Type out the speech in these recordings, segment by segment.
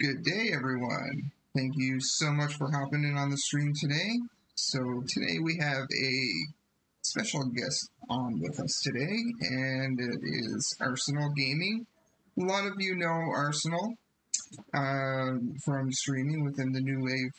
Good day, everyone. Thank you so much for hopping in on the stream today. So, today we have a special guest on with us today, and it is Arsenal Gaming. A lot of you know Arsenal uh, from streaming within the New Wave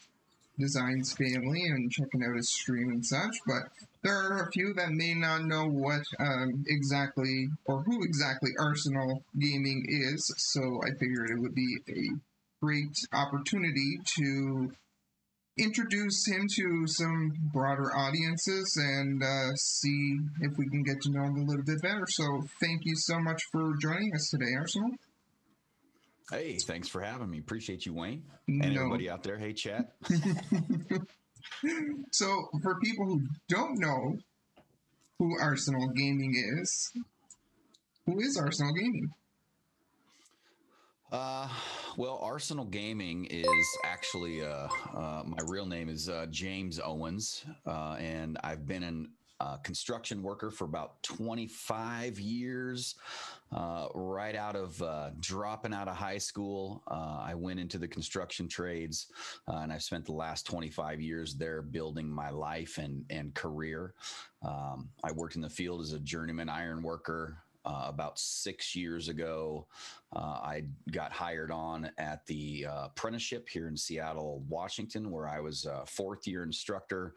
Designs family and checking out his stream and such, but there are a few that may not know what um, exactly or who exactly Arsenal Gaming is, so I figured it would be a great opportunity to introduce him to some broader audiences and uh, see if we can get to know him a little bit better. So, thank you so much for joining us today, Arsenal. Hey, thanks for having me. Appreciate you, Wayne. And No. everybody out there. Hey, chat. so, for people who don't know who Arsenal Gaming is, who is Arsenal Gaming? Uh, well, Arsenal Gaming is actually uh, uh, my real name is uh, James Owens, uh, and I've been an uh, construction worker for about 25 years. Uh, right out of uh, dropping out of high school, uh, I went into the construction trades, and I've spent the last 25 years there building my life and and career. Um, I worked in the field as a journeyman iron worker. Uh, about six years ago, uh, I got hired on at the uh, apprenticeship here in Seattle, Washington, where I was a fourth year instructor.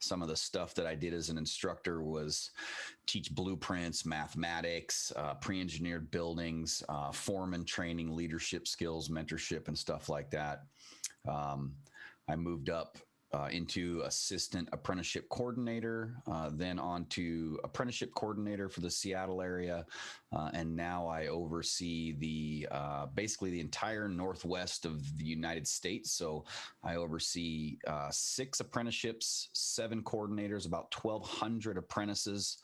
Some of the stuff that I did as an instructor was teach blueprints, mathematics, uh, pre engineered buildings, uh, foreman training, leadership skills, mentorship, and stuff like that. Um, I moved up uh, into assistant apprenticeship coordinator, uh, then on to apprenticeship coordinator for the Seattle area, uh, and now I oversee the uh, basically the entire northwest of the United States. So I oversee uh, six apprenticeships, seven coordinators, about 1,200 apprentices,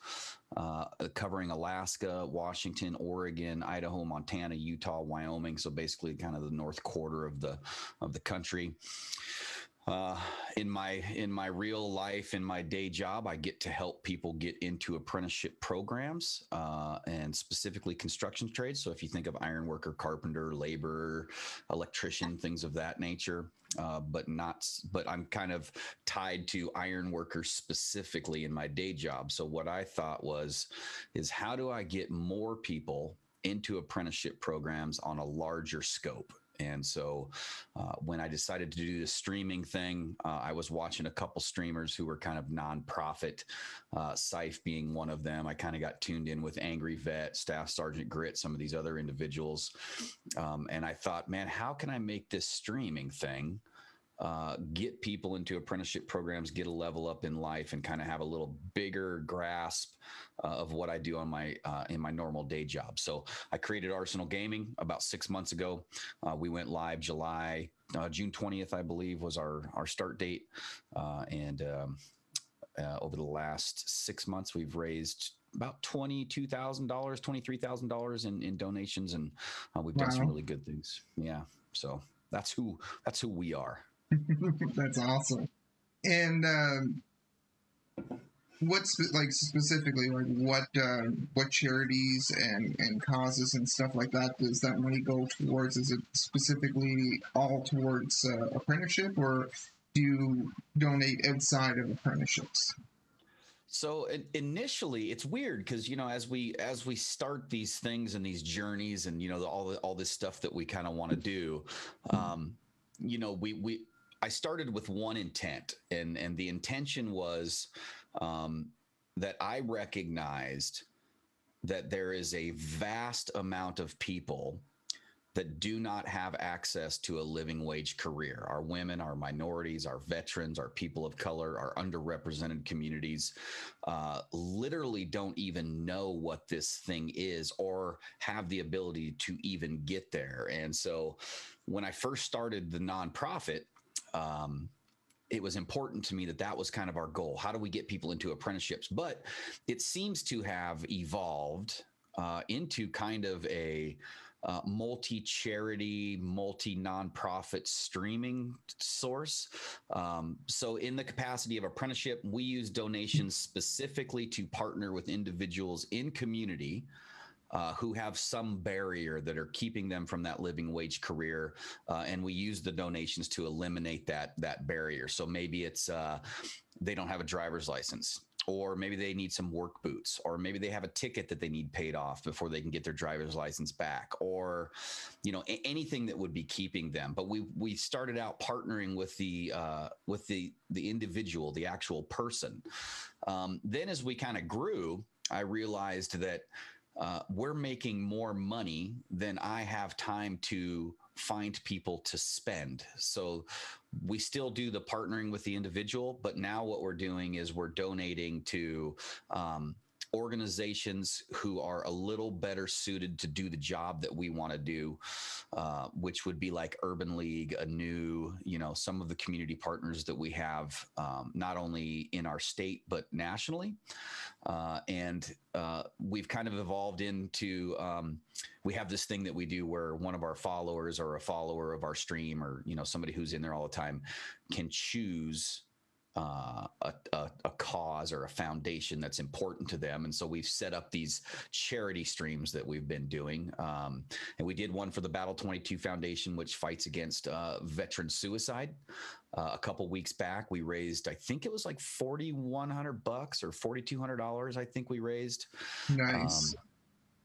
uh, covering Alaska, Washington, Oregon, Idaho, Montana, Utah, Wyoming. So basically, kind of the north quarter of the of the country uh, in my in my real life in my day job i get to help people get into apprenticeship programs uh, and specifically construction trades. So if you think of iron worker carpenter laborer electrician things of that nature uh, but not but i'm kind of tied to iron workers specifically in my day job. So what i thought was is how do i get more people into apprenticeship programs on a larger scope and so uh, when I decided to do the streaming thing, uh, I was watching a couple streamers who were kind of nonprofit, uh, Sife being one of them. I kind of got tuned in with Angry Vet, Staff Sergeant Grit, some of these other individuals. Um, and I thought, man, how can I make this streaming thing? Uh, get people into apprenticeship programs, get a level up in life, and kind of have a little bigger grasp uh, of what I do on my uh, in my normal day job. So I created Arsenal Gaming about six months ago. Uh, we went live July uh, June twentieth, I believe, was our our start date, uh, and um, uh, over the last six months, we've raised about twenty-two thousand dollars, twenty-three thousand dollars in in donations, and uh, we've done some really good things. Yeah, so that's who that's who we are. That's awesome. And um, what spe- like specifically like what uh, what charities and and causes and stuff like that does that money go towards? Is it specifically all towards uh, apprenticeship, or do you donate outside of apprenticeships? So initially, it's weird because you know as we as we start these things and these journeys and you know the, all the, all this stuff that we kind of want to do, um, you know we we I started with one intent and and the intention was um, that I recognized that there is a vast amount of people that do not have access to a living wage career. Our women, our minorities, our veterans, our people of color, our underrepresented communities uh, literally don't even know what this thing is or have the ability to even get there. And so when I first started the nonprofit, um, it was important to me that that was kind of our goal. How do we get people into apprenticeships? But it seems to have evolved uh, into kind of a uh, multi charity, multi nonprofit streaming source. Um, so, in the capacity of apprenticeship, we use donations specifically to partner with individuals in community. Uh, who have some barrier that are keeping them from that living wage career, uh, and we use the donations to eliminate that that barrier. So maybe it's uh, they don't have a driver's license or maybe they need some work boots or maybe they have a ticket that they need paid off before they can get their driver's license back or you know a- anything that would be keeping them but we we started out partnering with the uh, with the the individual the actual person um, then as we kind of grew i realized that uh, we're making more money than i have time to find people to spend. So we still do the partnering with the individual, but now what we're doing is we're donating to um, organizations who are a little better suited to do the job that we want to do, uh, which would be like Urban League, a new, you know, some of the community partners that we have, um, not only in our state, but nationally. Uh, and uh, we've kind of evolved into, um, we have this thing that we do where one of our followers or a follower of our stream or, you know, somebody who's in there all the time can choose uh, a, a, a, cause or a foundation that's important to them. And so we've set up these charity streams that we've been doing. Um, and we did one for the Battle 22 Foundation, which fights against uh, veteran suicide. Uh, a couple weeks back, we raised, I think it was like 4,100 bucks or $4,200. I think we raised. Nice. Um,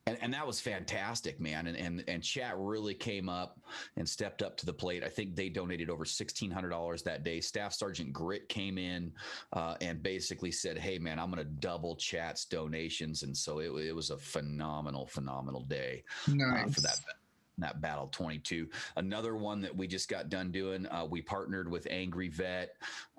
and, and that was fantastic, man. And, and and chat really came up and stepped up to the plate. I think they donated over sixteen hundred dollars that day. Staff Sergeant Grit came in uh, and basically said, "Hey, man, I'm going to double chat's donations." And so it, it was a phenomenal, phenomenal day nice. uh, for that that battle 22 another one that we just got done doing uh, we partnered with angry vet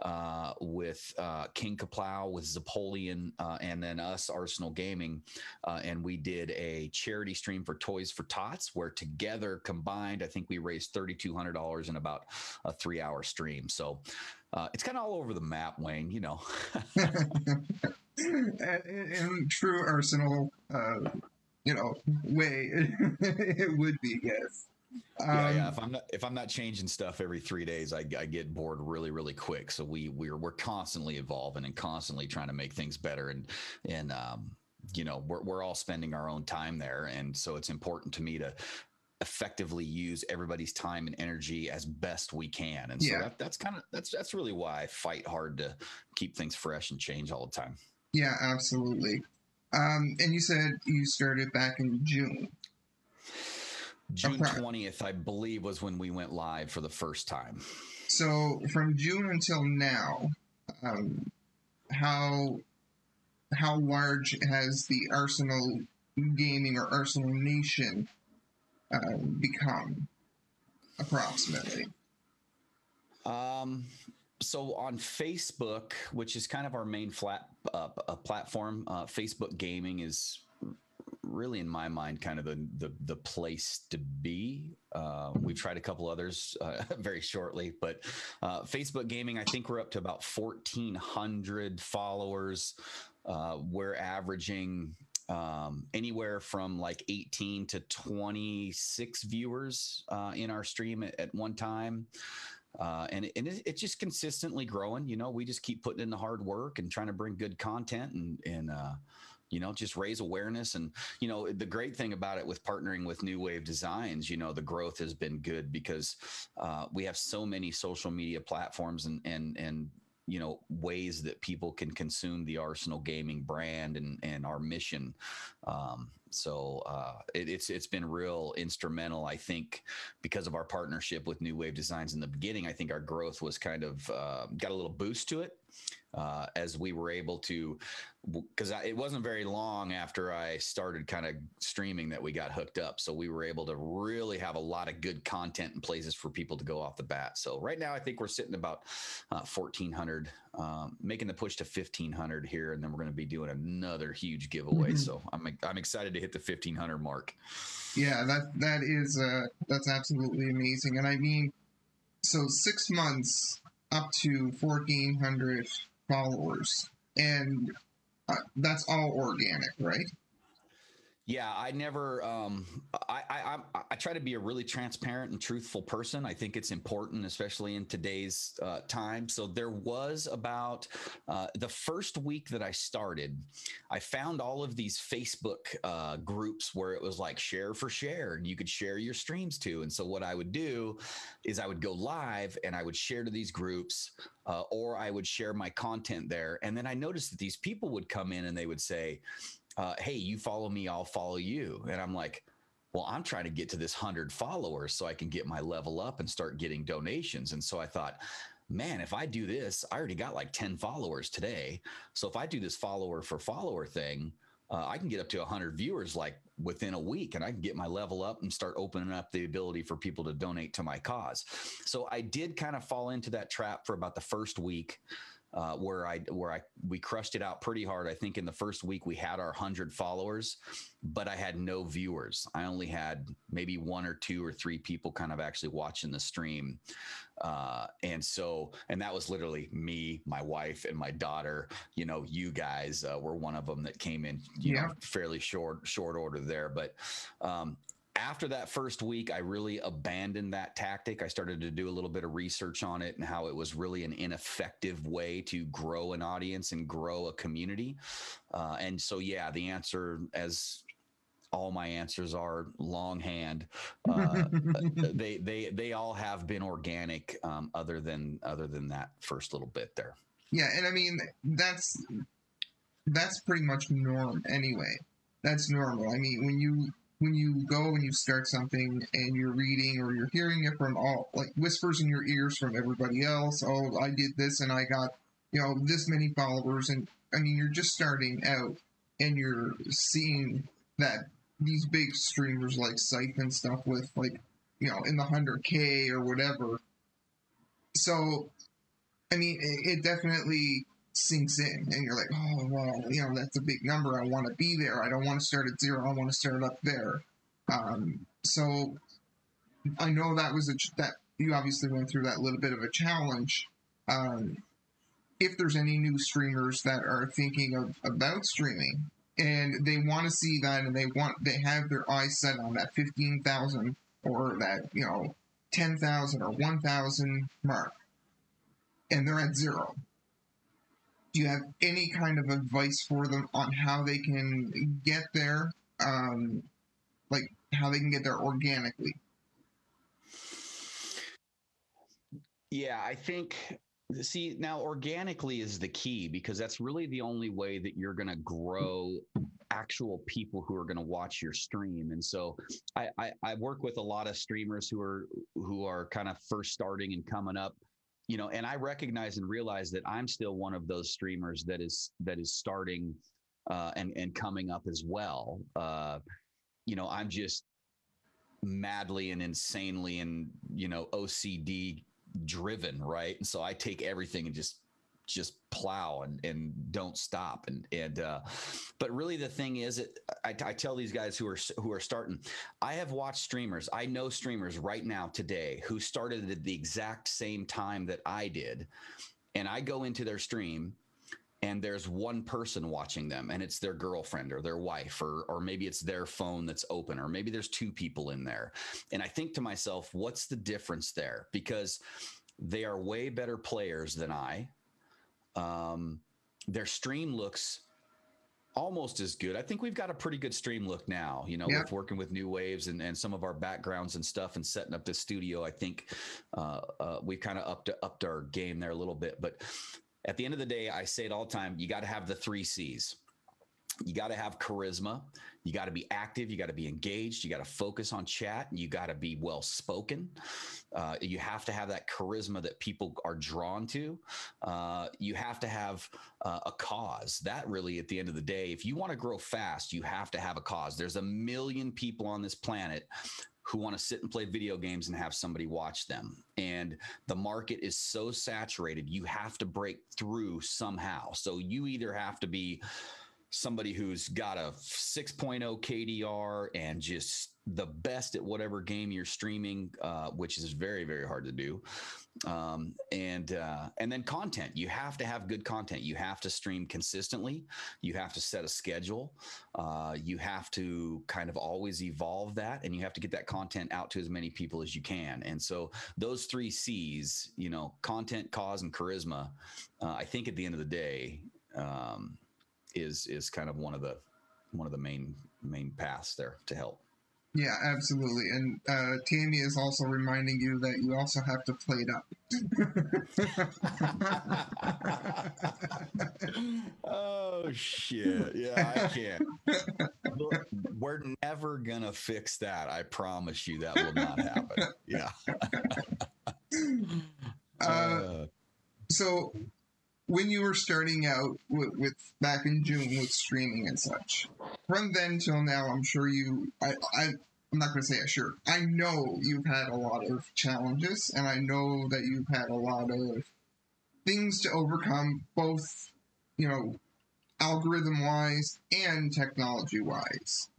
uh, with uh, king kaplow with Zapolian, uh, and then us arsenal gaming uh, and we did a charity stream for toys for tots where together combined i think we raised $3200 in about a three hour stream. So uh, it's kind of all over the map wayne you know. In true arsenal you know way it would be yes um, yeah, yeah. If I'm not if I'm not changing stuff every three days, I, I get bored really, really quick. So we we're we're constantly evolving and constantly trying to make things better. And and um, you know we're we're all spending our own time there, and so it's important to me to effectively use everybody's time and energy as best we can. And so yeah. that, that's kind of that's that's really why I fight hard to keep things fresh and change all the time. Yeah, absolutely. Um, and you said you started back in June. June twentieth, I believe, was when we went live for the first time. So from June until now, um, how how large has the Arsenal Gaming or Arsenal Nation uh, become, approximately? Um, so on Facebook, which is kind of our main flat uh, platform, uh, Facebook Gaming is really, in my mind, kind of the the, the place to be. Uh, we've tried a couple others uh, very shortly, but uh, Facebook Gaming, I think we're up to about fourteen hundred followers. Uh, we're averaging um, anywhere from like 18 to 26 viewers uh, in our stream at, at one time. Uh, and and it, it's just consistently growing. You know, we just keep putting in the hard work and trying to bring good content and and uh, you know just raise awareness and you know the great thing about it with partnering with new wave designs you know the growth has been good because uh, we have so many social media platforms and and and you know ways that people can consume the arsenal gaming brand and and our mission um, so uh, it, it's it's been real instrumental, I think, because of our partnership with New Wave Designs in the beginning. I think our growth was kind of uh, got a little boost to it uh, as we were able to, because it wasn't very long after I started kind of streaming that we got hooked up. So we were able to really have a lot of good content and places for people to go off the bat. So right now, I think we're sitting about uh, 1,400, um, making the push to 1,500 here, and then we're going to be doing another huge giveaway. Mm-hmm. So I'm I'm excited to hit the 1,500 mark. Yeah, that that is uh, that's absolutely amazing, and I mean, so six months up to 1,400 followers, and uh, that's all organic, right? Yeah, I never. Um, I, I I try to be a really transparent and truthful person. I think it's important, especially in today's uh, time. So there was about uh, the first week that I started, I found all of these Facebook uh, groups where it was like share for share, and you could share your streams to. And so what I would do is I would go live and I would share to these groups, uh, or I would share my content there. And then I noticed that these people would come in and they would say uh, hey, you follow me, I'll follow you. And I'm like, well, I'm trying to get to this hundred followers so I can get my level up and start getting donations. And so I thought, man, if I do this, I already got like 10 followers today. So if I do this follower for follower thing, uh, I can get up to 100 viewers like within a week and I can get my level up and start opening up the ability for people to donate to my cause. So I did kind of fall into that trap for about the first week uh, where I where I we crushed it out pretty hard. I think in the first week we had our hundred followers, but I had no viewers. I only had maybe one or two or three people kind of actually watching the stream, uh, and so and that was literally me, my wife, and my daughter. You know, you guys uh, were one of them that came in, you yeah. know, fairly short short order there, but. Um, after that first week, I really abandoned that tactic. I started to do a little bit of research on it and how it was really an ineffective way to grow an audience and grow a community. Uh, and so, yeah, the answer, as all my answers are longhand. Uh, they they they all have been organic, um, other than other than that first little bit there. Yeah, and I mean that's that's pretty much norm anyway. That's normal. I mean, when you when you go and you start something and you're reading or you're hearing it from all like whispers in your ears from everybody else oh i did this and i got you know this many followers and i mean you're just starting out and you're seeing that these big streamers like Scythe and stuff with like you know in the 100k or whatever. So i mean it, it definitely sinks in and you're like, oh, well, you know, that's a big number. I want to be there. I don't want to start at zero. I want to start up there. Um, so I know that was a, that you obviously went through that little bit of a challenge. Um, if there's any new streamers that are thinking of about streaming and they want to see that and they want they have their eyes set on that 15,000 or that you know 10,000 or 1,000 mark and they're at zero do you have any kind of advice for them on how they can get there um, like how they can get there organically? Yeah i think see now organically is the key because that's really the only way that you're going to grow actual people who are going to watch your stream. And so I, I, I work with a lot of streamers who are who are kind of first starting and coming up you know and i recognize and realize that i'm still one of those streamers that is that is starting uh, and and coming up as well. Uh, you know i'm just madly and insanely and you know ocd driven right? And so i take everything and just just plow and, and don't stop. And and uh, but really the thing is it I, I, tell these guys who are who are starting i have watched streamers i know streamers right now today who started at the exact same time that i did. And i go into their stream and there's one person watching them and it's their girlfriend or their wife or or maybe it's their phone that's open or maybe there's two people in there. And i think to myself what's the difference there? Because they are way better players than i um, their stream looks almost as good. I think we've got a pretty good stream look now, you know, yeah. with working with new waves and, and some of our backgrounds and stuff and setting up this studio. I think uh, uh, we've kind of upped, upped our game there a little bit. But at the end of the day, I say it all the time you got to have the three C's. You got to have charisma. You got to be active. You got to be engaged. You got to focus on chat. You got to be well spoken. Uh, you have to have that charisma that people are drawn to. Uh, you have to have uh, a cause. That really, at the end of the day, if you want to grow fast, you have to have a cause. There's a million people on this planet who want to sit and play video games and have somebody watch them. And the market is so saturated, you have to break through somehow. So you either have to be somebody who's got a 6.0 KDR and just the best at whatever game you're streaming, uh, which is very, very hard to do. Um, and uh, and then content. You have to have good content. You have to stream consistently. You have to set a schedule. Uh, you have to kind of always evolve that, and you have to get that content out to as many people as you can. And so those three C's, you know, content, cause, and charisma. Uh, I think at the end of the day. Um, is is kind of one of the one of the main main paths there to help. Yeah, absolutely. And uh, Tammy is also reminding you that you also have to play it up. oh shit! Yeah, I can't. We're never gonna fix that. I promise you that will not happen. Yeah. Uh, uh, so when you were starting out with, with, back in June with streaming and such, from then till now, I'm sure you, I, I, I'm not going to say I sure. I know you've had a lot of challenges, and I know that you've had a lot of things to overcome, both, you know, algorithm wise and technology wise.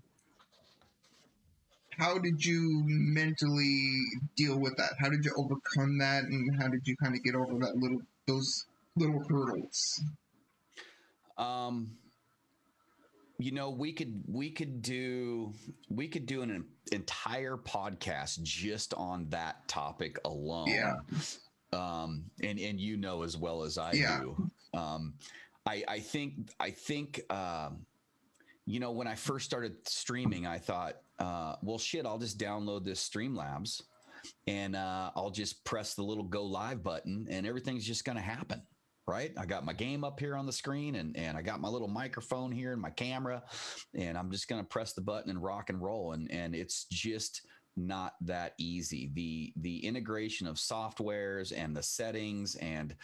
How did you mentally deal with that? How did you overcome that, and how did you kind of get over that little those little hurdles? Um, you know, we could we could do we could do an entire podcast just on that topic alone. Yeah. Um, and and you know as well as I yeah. do. Um, I I think I think um, you know when I first started streaming, I thought, uh, well, shit, I'll just download this Streamlabs and uh, I'll just press the little go live button and everything's just going to happen right? I got my game up here on the screen and, and I got my little microphone here and my camera, and I'm just going to press the button and rock and roll. And, and it's just not that easy. The, the integration of softwares and the settings, and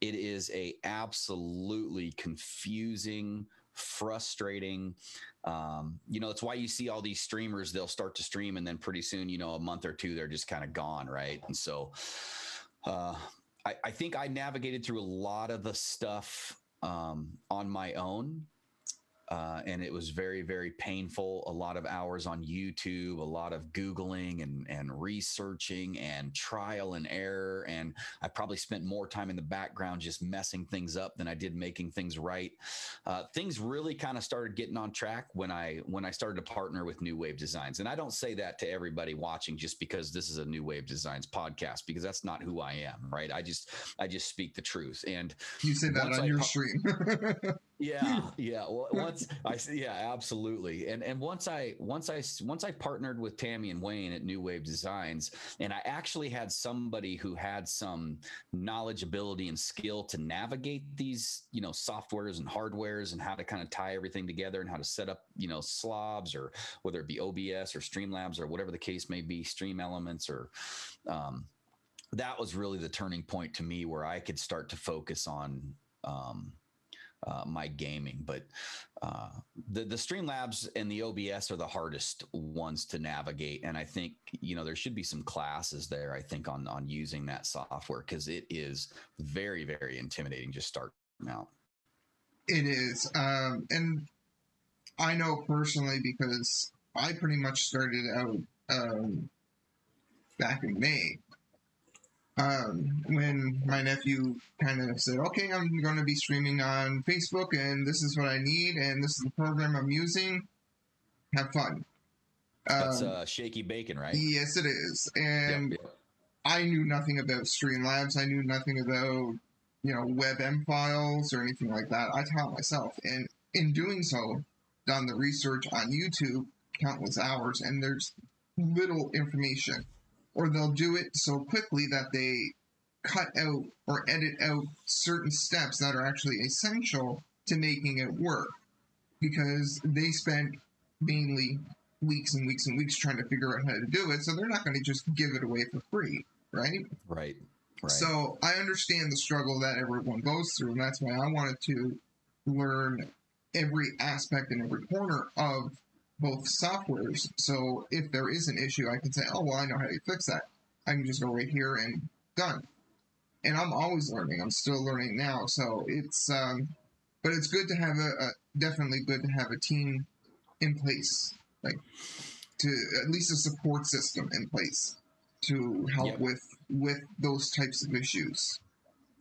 it is a absolutely confusing, frustrating. Um, you know, it's why you see all these streamers, they'll start to stream and then pretty soon, you know, a month or two, they're just kind of gone. Right. And so, uh, I, I think I navigated through a lot of the stuff um, on my own uh, and it was very very painful a lot of hours on youtube a lot of googling and and researching and trial and error and i probably spent more time in the background just messing things up than i did making things right. Uh, things really kind of started getting on track when i when i started to partner with new wave designs. And i don't say that to everybody watching just because this is a new wave designs podcast because that's not who i am right? I just i just speak the truth. And you say that on I your stream yeah yeah. Well once i yeah absolutely. And and once i once i once i partnered with tammy and wayne at new wave designs and i actually had somebody who had some knowledge ability and skill to navigate these you know softwares and hardwares and how to kind of tie everything together and how to set up you know slobs or whether it be obs or streamlabs or whatever the case may be stream elements or um, that was really the turning point to me where i could start to focus on um, uh, my gaming. But uh, the the Streamlabs and the OBS are the hardest ones to navigate, and I think you know there should be some classes there. I think on on using that software because it is very very intimidating just starting out. It is, um, and I know personally because I pretty much started out um, back in May um, when my nephew kind of said, "Okay, I'm going to be streaming on Facebook, and this is what I need, and this is the program I'm using. Have fun." That's um, uh, shaky bacon, right? Yes, it is, and yep, yep. I knew nothing about Streamlabs. I knew nothing about you know WebM files or anything like that. I taught myself, and in doing so, done the research on YouTube countless hours, and there's little information or they'll do it so quickly that they cut out or edit out certain steps that are actually essential to making it work. Because they spent mainly weeks and weeks and weeks trying to figure out how to do it so they're not going to just give it away for free right? Right right. So i understand the struggle that everyone goes through and that's why i wanted to learn every aspect and every corner of both softwares. So if there is an issue, I can say, oh, well, I know how to fix that. I can just go right here and done. And I'm always learning. I'm still learning now. So it's, um, but it's good to have a, a definitely good to have a team in place, like to at least a support system in place to help Yep. with with those types of issues.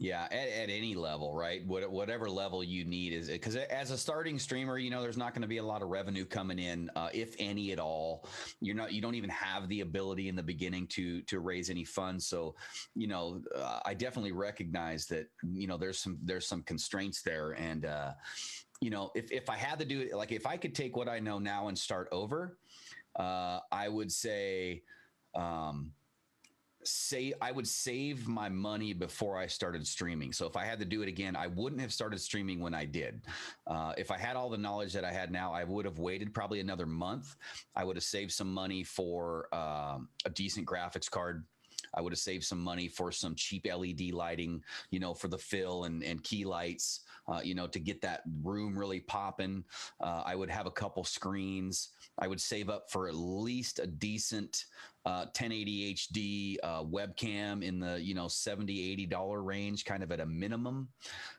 Yeah, at, at any level, right? What, whatever level you need is because as a starting streamer, you know, there's not going to be a lot of revenue coming in, uh, if any at all. You're not, you don't even have the ability in the beginning to to raise any funds. So, you know, uh, I definitely recognize that, you know, there's some there's some constraints there, and uh, you know, if if I had to do it, like if I could take what I know now and start over, uh, I would say. Um, say I would save my money before I started streaming. So if I had to do it again, I wouldn't have started streaming when I did. Uh, if I had all the knowledge that I had now, I would have waited probably another month. I would have saved some money for um, a decent graphics card. I would have saved some money for some cheap LED lighting, you know, for the fill and, and key lights, uh, you know, to get that room really popping. Uh, I would have a couple screens. I would save up for at least a decent uh, 1080 HD uh, webcam in the you know 70 80 dollar range, kind of at a minimum.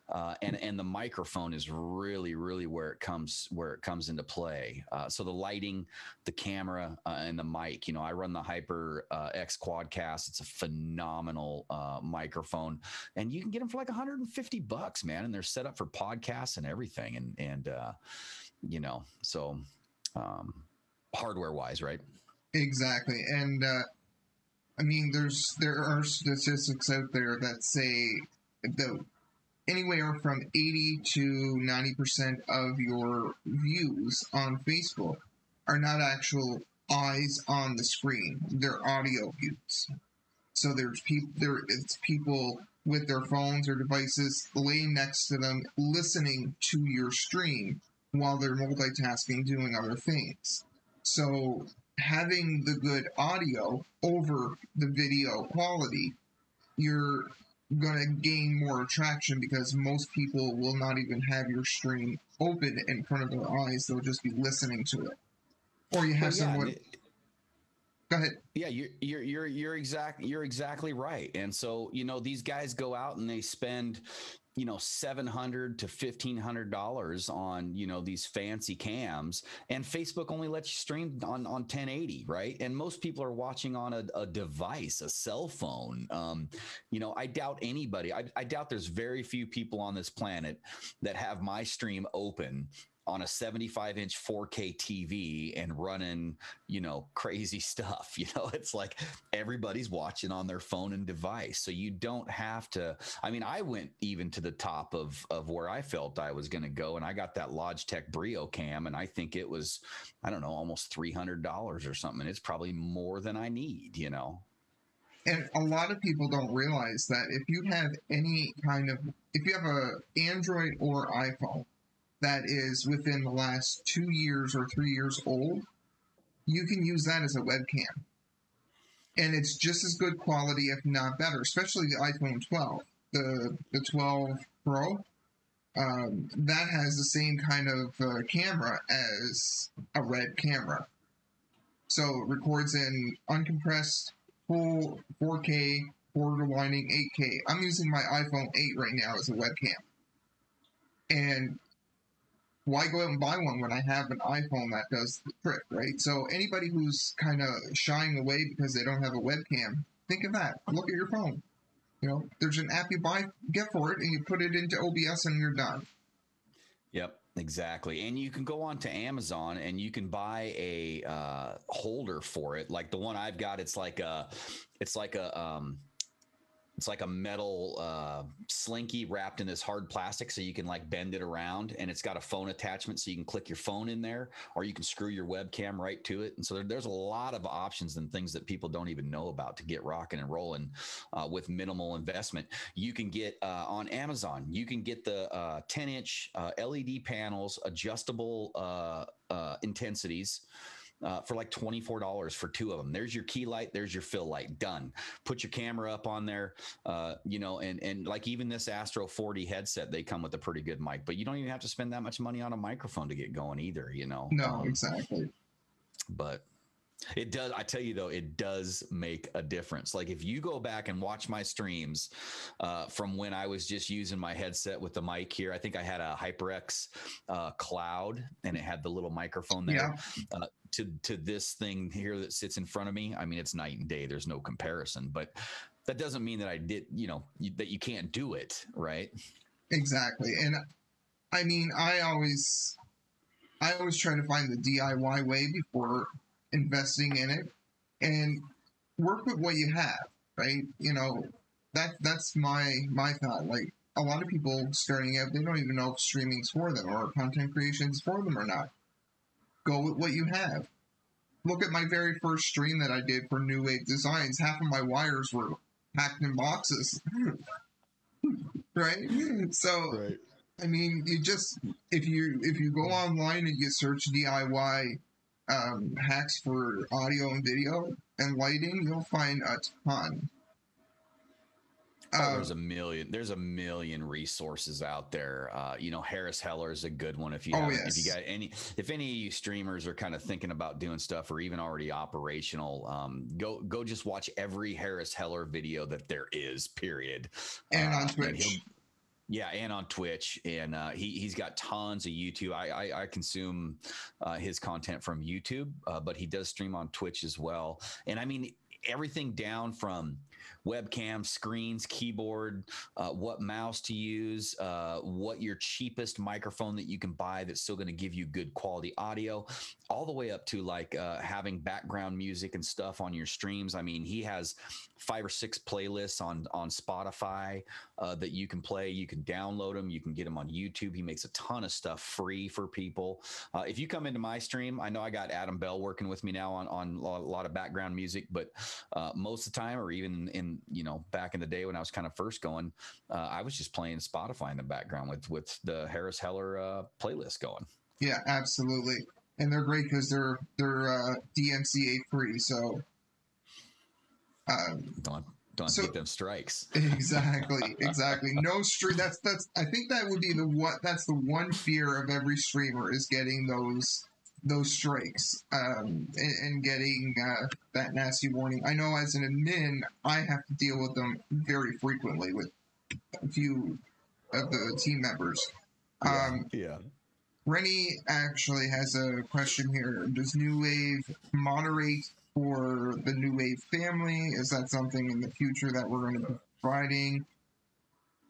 Uh, and and the microphone is really really where it comes where it comes into play. Uh, so the lighting, the camera, uh, and the mic. You know, I run the Hyper uh, X Quadcast. It's a phenomenal uh, microphone, and you can get them for like 150 bucks, man. And they're set up for podcasts and everything. And and uh, you know, so um, hardware wise, right? Exactly, and uh, I mean, there's there are statistics out there that say that anywhere from eighty to ninety percent of your views on Facebook are not actual eyes on the screen; they're audio views. So there's people there. It's people with their phones or devices laying next to them, listening to your stream while they're multitasking, doing other things. So having the good audio over the video quality, you're going to gain more attraction because most people will not even have your stream open in front of their eyes. They'll just be listening to it. Or you have Well, yeah, someone. it- Go ahead. Yeah, you're you're you're you're exact you're exactly right. And so, you know, these guys go out and they spend, you know, seven hundred to fifteen hundred dollars on, you know, these fancy cams. And Facebook only lets you stream on on 1080, right? And most people are watching on a, a device, a cell phone. Um, you know, I doubt anybody, I, I doubt there's very few people on this planet that have my stream open on a 75 inch 4K TV and running, you know, crazy stuff. You know, it's like everybody's watching on their phone and device. So you don't have to. I mean, I went even to the top of of where I felt I was going to go, and I got that Logitech Brio cam, and I think it was, I don't know, almost three hundred dollars or something. It's probably more than I need. You know. And a lot of people don't realize that if you have any kind of, if you have a Android or iPhone that is within the last two years or three years old, you can use that as a webcam. And it's just as good quality, if not better, especially the iPhone 12. The, the 12 Pro, um, that has the same kind of uh, camera as a red camera. So it records in uncompressed full 4K, border borderlining 8K. I'm using my iPhone 8 right now as a webcam. And why go out and buy one when I have an iPhone that does the trick, right? So anybody who's kind of shying away because they don't have a webcam, think of that. Look at your phone. You know, there's an app you buy, get for it, and you put it into OBS and you're done. Yep, exactly. And you can go on to Amazon and you can buy a uh, holder for it. Like the one I've got, it's like a, it's like a, um, it's like a metal uh, slinky wrapped in this hard plastic, so you can like bend it around, and it's got a phone attachment, so you can click your phone in there, or you can screw your webcam right to it. And so there, there's a lot of options and things that people don't even know about to get rocking and rolling uh, with minimal investment. You can get uh, on Amazon, you can get the 10 inch LED panels, adjustable uh, uh, intensities. Uh, for like $24 for two of them. There's your key light, there's your fill light. Done. Put your camera up on there. Uh, you know, and and like even this Astro 40 headset, they come with a pretty good mic, but you don't even have to spend that much money on a microphone to get going either, you know. No, Um, exactly. but It does. I tell you though, it does make a difference. Like if you go back and watch my streams uh, from when I was just using my headset with the mic here, I think I had a HyperX uh, Cloud and it had the little microphone there. Yeah. Uh, to to this thing here that sits in front of me, I mean, it's night and day. There's no comparison. But that doesn't mean that I did. You know that you can't do it, right? Exactly. And I mean, I always I always try to find the DIY way before investing in it and work with what you have, right? You know, that that's my my thought. Like a lot of people starting out, they don't even know if streaming's for them or content creation's for them or not. Go with what you have. Look at my very first stream that I did for New Wave Designs. Half of my wires were packed in boxes. right? So right. I mean, you just if you if you go online and you search DIY um, hacks for audio and video and lighting, you'll find a ton. Oh, there's um, a million. There's a million resources out there. Uh, you know, Harris Heller is a good one. If you oh, yes. if you got any, if any of you streamers are kind of thinking about doing stuff or even already operational, um, go go just watch every Harris Heller video that there is. Period. And uh, on Twitch. And yeah, and on Twitch, and uh, he he's got tons of YouTube. I I, I consume uh, his content from YouTube, uh, but he does stream on Twitch as well. And I mean everything down from webcam, screens, keyboard, uh, what mouse to use, uh, what your cheapest microphone that you can buy that's still going to give you good quality audio, all the way up to like uh, having background music and stuff on your streams. I mean, he has five or six playlists on on Spotify uh, that you can play. You can download them. You can get them on YouTube. He makes a ton of stuff free for people. Uh, if you come into my stream, I know I got Adam Bell working with me now on on a lot of background music, but uh, most of the time, or even in you know back in the day when I was kind of first going, uh, I was just playing Spotify in the background with with the Harris Heller uh, playlist going. Yeah, absolutely, and they're great because they're they're uh, DMCA free. So um, don't don't so, get them strikes. exactly, exactly. No stream. That's that's. I think that would be the what. That's the one fear of every streamer is getting those those strikes um, and, and, getting uh, that nasty warning. I know as an admin, I have to deal with them very frequently with a few of the team members. Yeah. Um, yeah. Rennie actually has a question here. Does New Wave moderate for the New Wave family? Is that something in the future that we're going to be providing?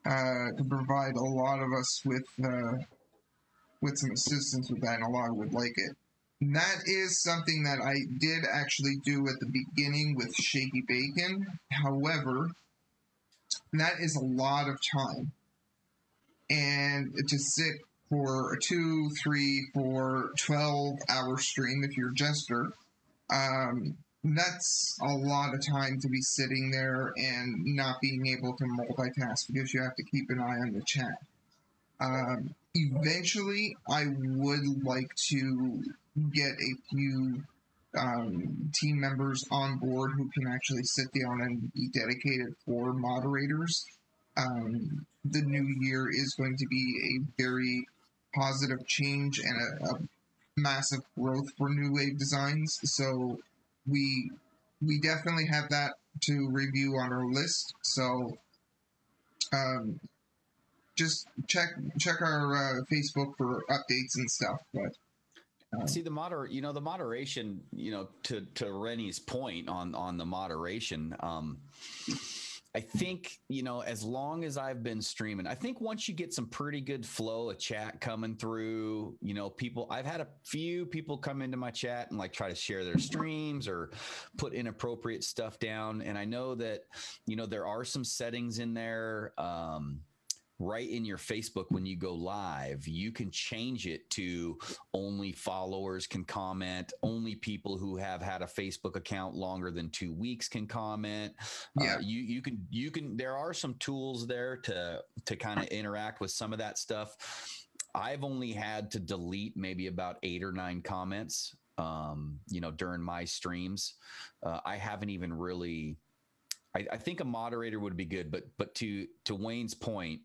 Uh, to provide a lot of us with uh, with some assistance with that, and a lot would like it. That is something that I did actually do at the beginning with Shaky Bacon. However, that is a lot of time. And to sit for a two, three, four, 12 hour stream if you're a jester, um, that's a lot of time to be sitting there and not being able to multitask because you have to keep an eye on the chat. Um, eventually, I would like to get a few um, team members on board who can actually sit down and be dedicated for moderators. Um, the new year is going to be a very positive change and a, a massive growth for New Wave Designs. So we we definitely have that to review on our list. So um, just check check our uh, Facebook for updates and stuff. But See the moder, you know, the moderation, you know, to to Rennie's point on on the moderation. Um, I think you know, as long as I've been streaming, I think once you get some pretty good flow of chat coming through, you know, people. I've had a few people come into my chat and like try to share their streams or put inappropriate stuff down, and I know that you know there are some settings in there. Um, right in your Facebook when you go live, you can change it to only followers can comment, only people who have had a Facebook account longer than two weeks can comment. Uh, yeah. Uh, you you can you can there are some tools there to to kind of interact with some of that stuff. I've only had to delete maybe about eight or nine comments um, you know, during my streams. Uh, I haven't even really I, I, think a moderator would be good, but but to to Wayne's point,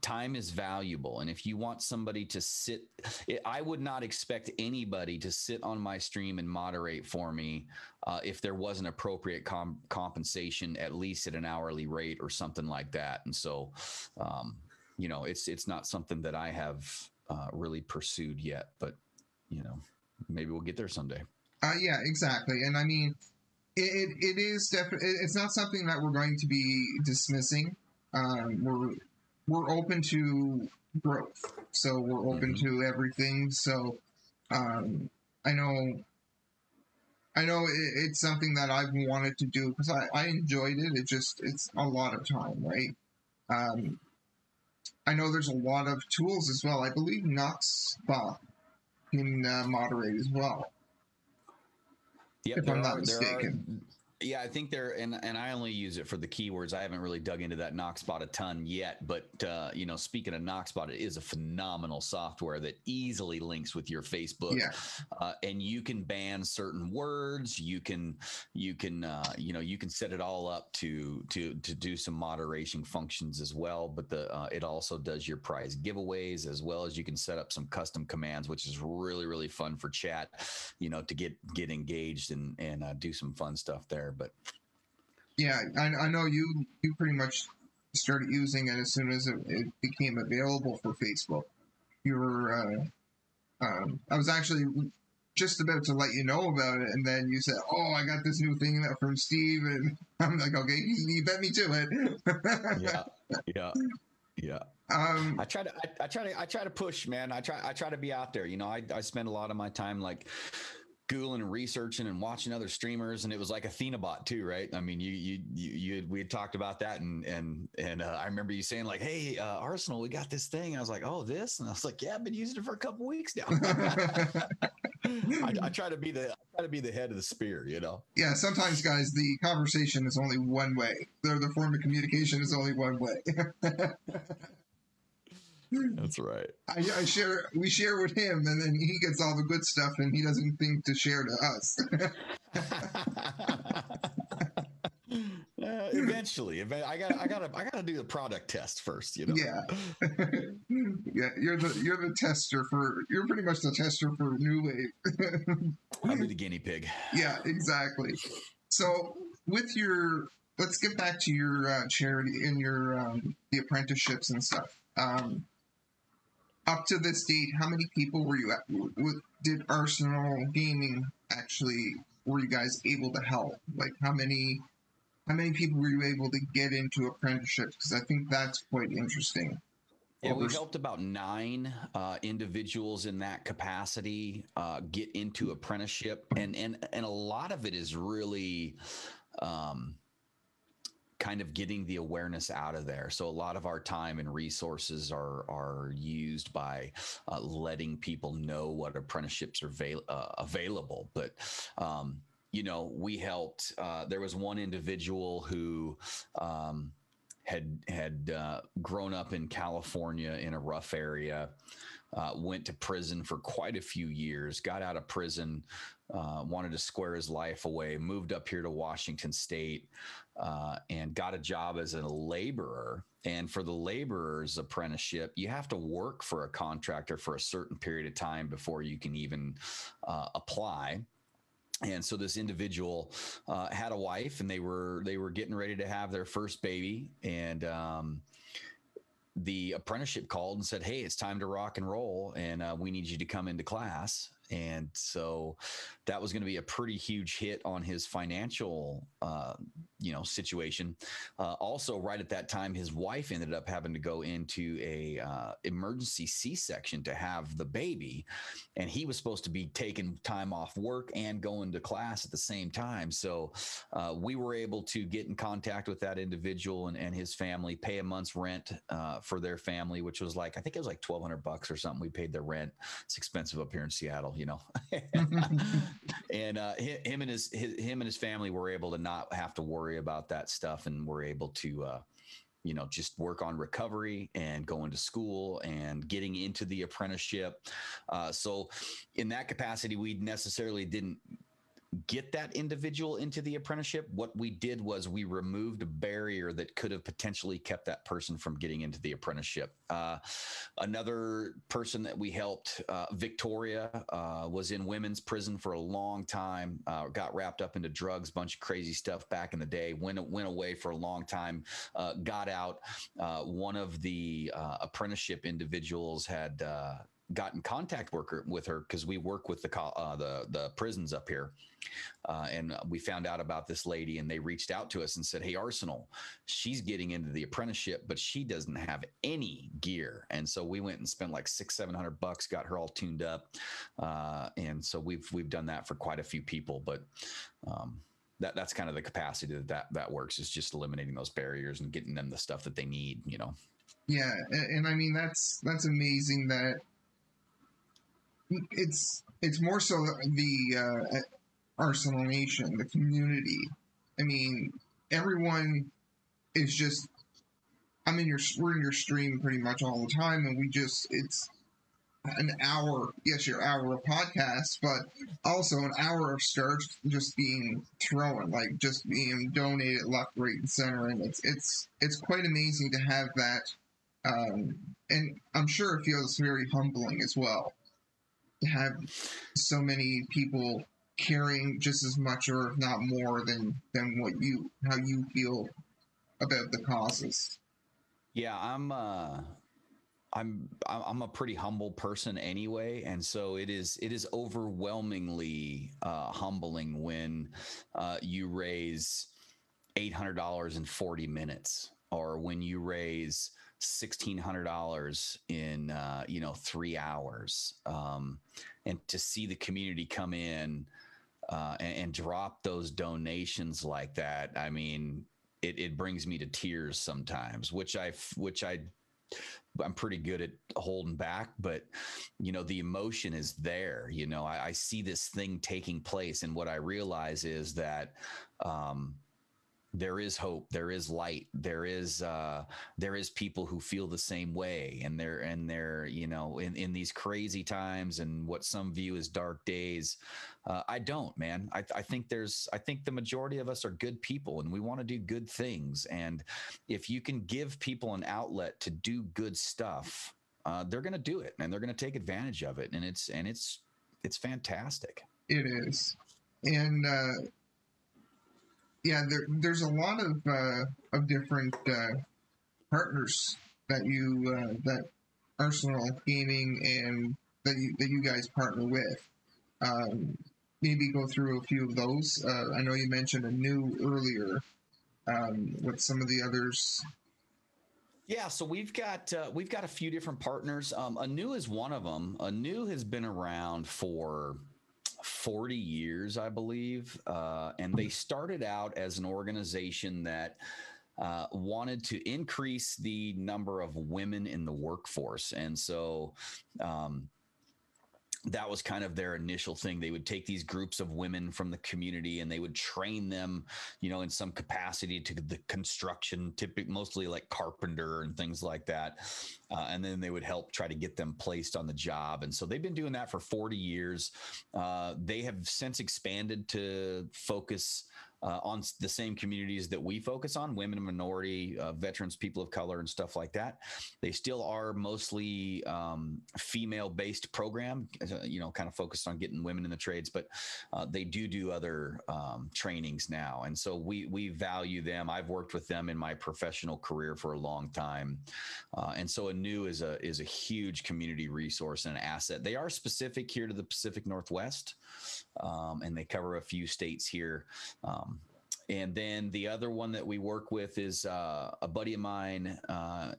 time is valuable and if you want somebody to sit i would not expect anybody to sit on my stream and moderate for me uh, if there wasn't appropriate com- compensation at least at an hourly rate or something like that and so um, you know it's it's not something that i have uh, really pursued yet but you know maybe we'll get there someday. Uh, yeah exactly and i mean it, it, it is definitely it's not something that we're going to be dismissing. Um, we're we're open to growth, so we're open mm-hmm. to everything. So um, I know, I know it, it's something that I've wanted to do because I, I enjoyed it. It just it's a lot of time, right? Um, I know there's a lot of tools as well. I believe Noxbot can uh, moderate as well. Yep, if I'm not are, mistaken. Yeah, I think there, and and I only use it for the keywords. I haven't really dug into that Noxbot a ton yet. But uh, you know, speaking of Noxbot, it is a phenomenal software that easily links with your Facebook, yeah. uh, and you can ban certain words. You can you can uh, you know you can set it all up to to to do some moderation functions as well. But the uh, it also does your prize giveaways as well as you can set up some custom commands, which is really really fun for chat. You know, to get get engaged and and uh, do some fun stuff there there. But yeah, I, I know you you pretty much started using it as soon as it, it became available for Facebook. You were, uh, um, I was actually just about to let you know about it, and then you said, "Oh, I got this new thing from Steve," and I'm like, "Okay, you bet me to it." yeah, yeah, yeah. Um, I try to, I, I, try to, I try to push, man. I try, I try to be out there. You know, I, I spend a lot of my time like Googling and researching and watching other streamers, and it was like Athenabot too, right? I mean, you you you, you had, we had talked about that, and and and uh, I remember you saying like, "Hey, uh, Arsenal, we got this thing." I was like, "Oh, this," and I was like, "Yeah, I've been using it for a couple weeks now." I, I, try to be the I try to be the head of the spear, you know. Yeah, sometimes, guys, the conversation is only one way. The the form of communication is only one way. That's right. I, I, share. We share with him, and then he gets all the good stuff, and he doesn't think to share to us. Uh, eventually, I got, I got I got to do the product test first. You know. Yeah. yeah, you're the you're the tester for. You're pretty much the tester for New Wave. I'll be the guinea pig. Yeah, exactly. So with your, let's get back to your uh, charity and your um, the apprenticeships and stuff. Um, up to this date, how many people were you at? Did Arsenal Gaming actually were you guys able to help? Like how many how many people were you able to get into apprenticeships? Because I think that's quite interesting. Yeah, we helped about nine uh, individuals in that capacity uh, get into apprenticeship, and and and a lot of it is really. Um, kind of getting the awareness out of there. So a lot of our time and resources are are used by uh, letting people know what apprenticeships are avail- uh, available. But um, you know, we helped. Uh, there was one individual who. Um, had had uh, grown up in California in a rough area, uh, went to prison for quite a few years, got out of prison, uh, wanted to square his life away, moved up here to Washington State, uh, and got a job as a laborer. And for the laborer's apprenticeship, you have to work for a contractor for a certain period of time before you can even uh, apply. And so this individual uh, had a wife and they were they were getting ready to have their first baby. And um, the apprenticeship called and said hey it's time to rock and roll and uh, we need you to come into class. And so that was going to be a pretty huge hit on his financial uh, you know situation. Uh, also right at that time his wife ended up having to go into a uh, emergency c-section to have the baby and he was supposed to be taking time off work and going to class at the same time. So uh, we were able to get in contact with that individual and, and his family pay a month's rent uh, for their family which was like i think it was like 1200 bucks or something we paid their rent. It's expensive up here in seattle you know? And uh, him and his, his him and his family were able to not have to worry about that stuff, and we're able to. Uh, you know, just work on recovery and going to school and getting into the apprenticeship. Uh, so, in that capacity, we necessarily didn't get that individual into the apprenticeship. What we did was we removed a barrier that could have potentially kept that person from getting into the apprenticeship. Uh, another person that we helped, uh, Victoria, uh, was in women's prison for a long time. Uh, got wrapped up into drugs, bunch of crazy stuff back in the day. Went went away for a long time. Uh, got out. Uh, one of the apprenticeship individuals had got in contact worker with her because we work with the uh, the the prisons up here, uh, and we found out about this lady, and they reached out to us and said, "Hey, Arsenal, she's getting into the apprenticeship, but she doesn't have any gear." And so we went and spent like six, seven hundred bucks, got her all tuned up, uh, and so we've we've done that for quite a few people, but. Um, that, that's kind of the capacity that, that that works is just eliminating those barriers and getting them the stuff that they need you know yeah and, and i mean that's that's amazing that it's it's more so the uh, Arsenal Nation, the community. I mean, everyone is just. I'm in your we're in your stream pretty much all the time, and we just it's an hour. Yes, your hour of podcast, but also an hour of stars just being thrown, like just being donated left, right, and center, and it's it's it's quite amazing to have that. Um, and I'm sure it feels very humbling as well have so many people caring just as much or if not more than than what you how you feel about the causes. Yeah i'm uh i'm i'm a pretty humble person anyway and so it is it is overwhelmingly uh humbling when uh you raise $800 in 40 minutes or when you raise $1600 in uh, you know three hours um, and to see the community come in uh, and, and, drop those donations like that i mean it, it brings me to tears sometimes which i which i I'm pretty good at holding back, but you know, the emotion is there. You know, I, I see this thing taking place, and what I realize is that um, there is hope there is light there is uh there is people who feel the same way and they're and they're you know in in these crazy times and what some view as dark days uh, i don't man. I, I think there's i think the majority of us are good people and we want to do good things. And if you can give people an outlet to do good stuff uh, they're going to do it and they're going to take advantage of it. And it's and it's it's fantastic. It is. And uh yeah, there, there's a lot of uh, of different uh, partners that you uh, that Arsenal Gaming and that you, that you guys partner with. Um, maybe go through a few of those. Uh, I know you mentioned Anew earlier. Um, what some of the others? Yeah, so we've got uh, we've got a few different partners. Um, Anew is one of them. Anew has been around for 40 years, I believe. Uh, and they started out as an organization that uh, wanted to increase the number of women in the workforce. And so, um, that was kind of their initial thing. They would take these groups of women from the community and they would train them, you know, in some capacity to the construction, typically mostly like carpenter and things like that. Uh, and then they would help try to get them placed on the job. And so they've been doing that for 40 years. Uh, they have since expanded to focus uh, on the same communities that we focus on women and minority uh, veterans people of color and stuff like that. They still are mostly um, female based program uh, you know kind of focused on getting women in the trades but uh, they do do other um, trainings now. And so we we value them. I've worked with them in my professional career for a long time. Uh, and so Anew is a is a huge community resource and an asset. They are specific here to the pacific northwest um, and they cover a few states here um, and then the other one that we work with is uh, a buddy of mine. Uh,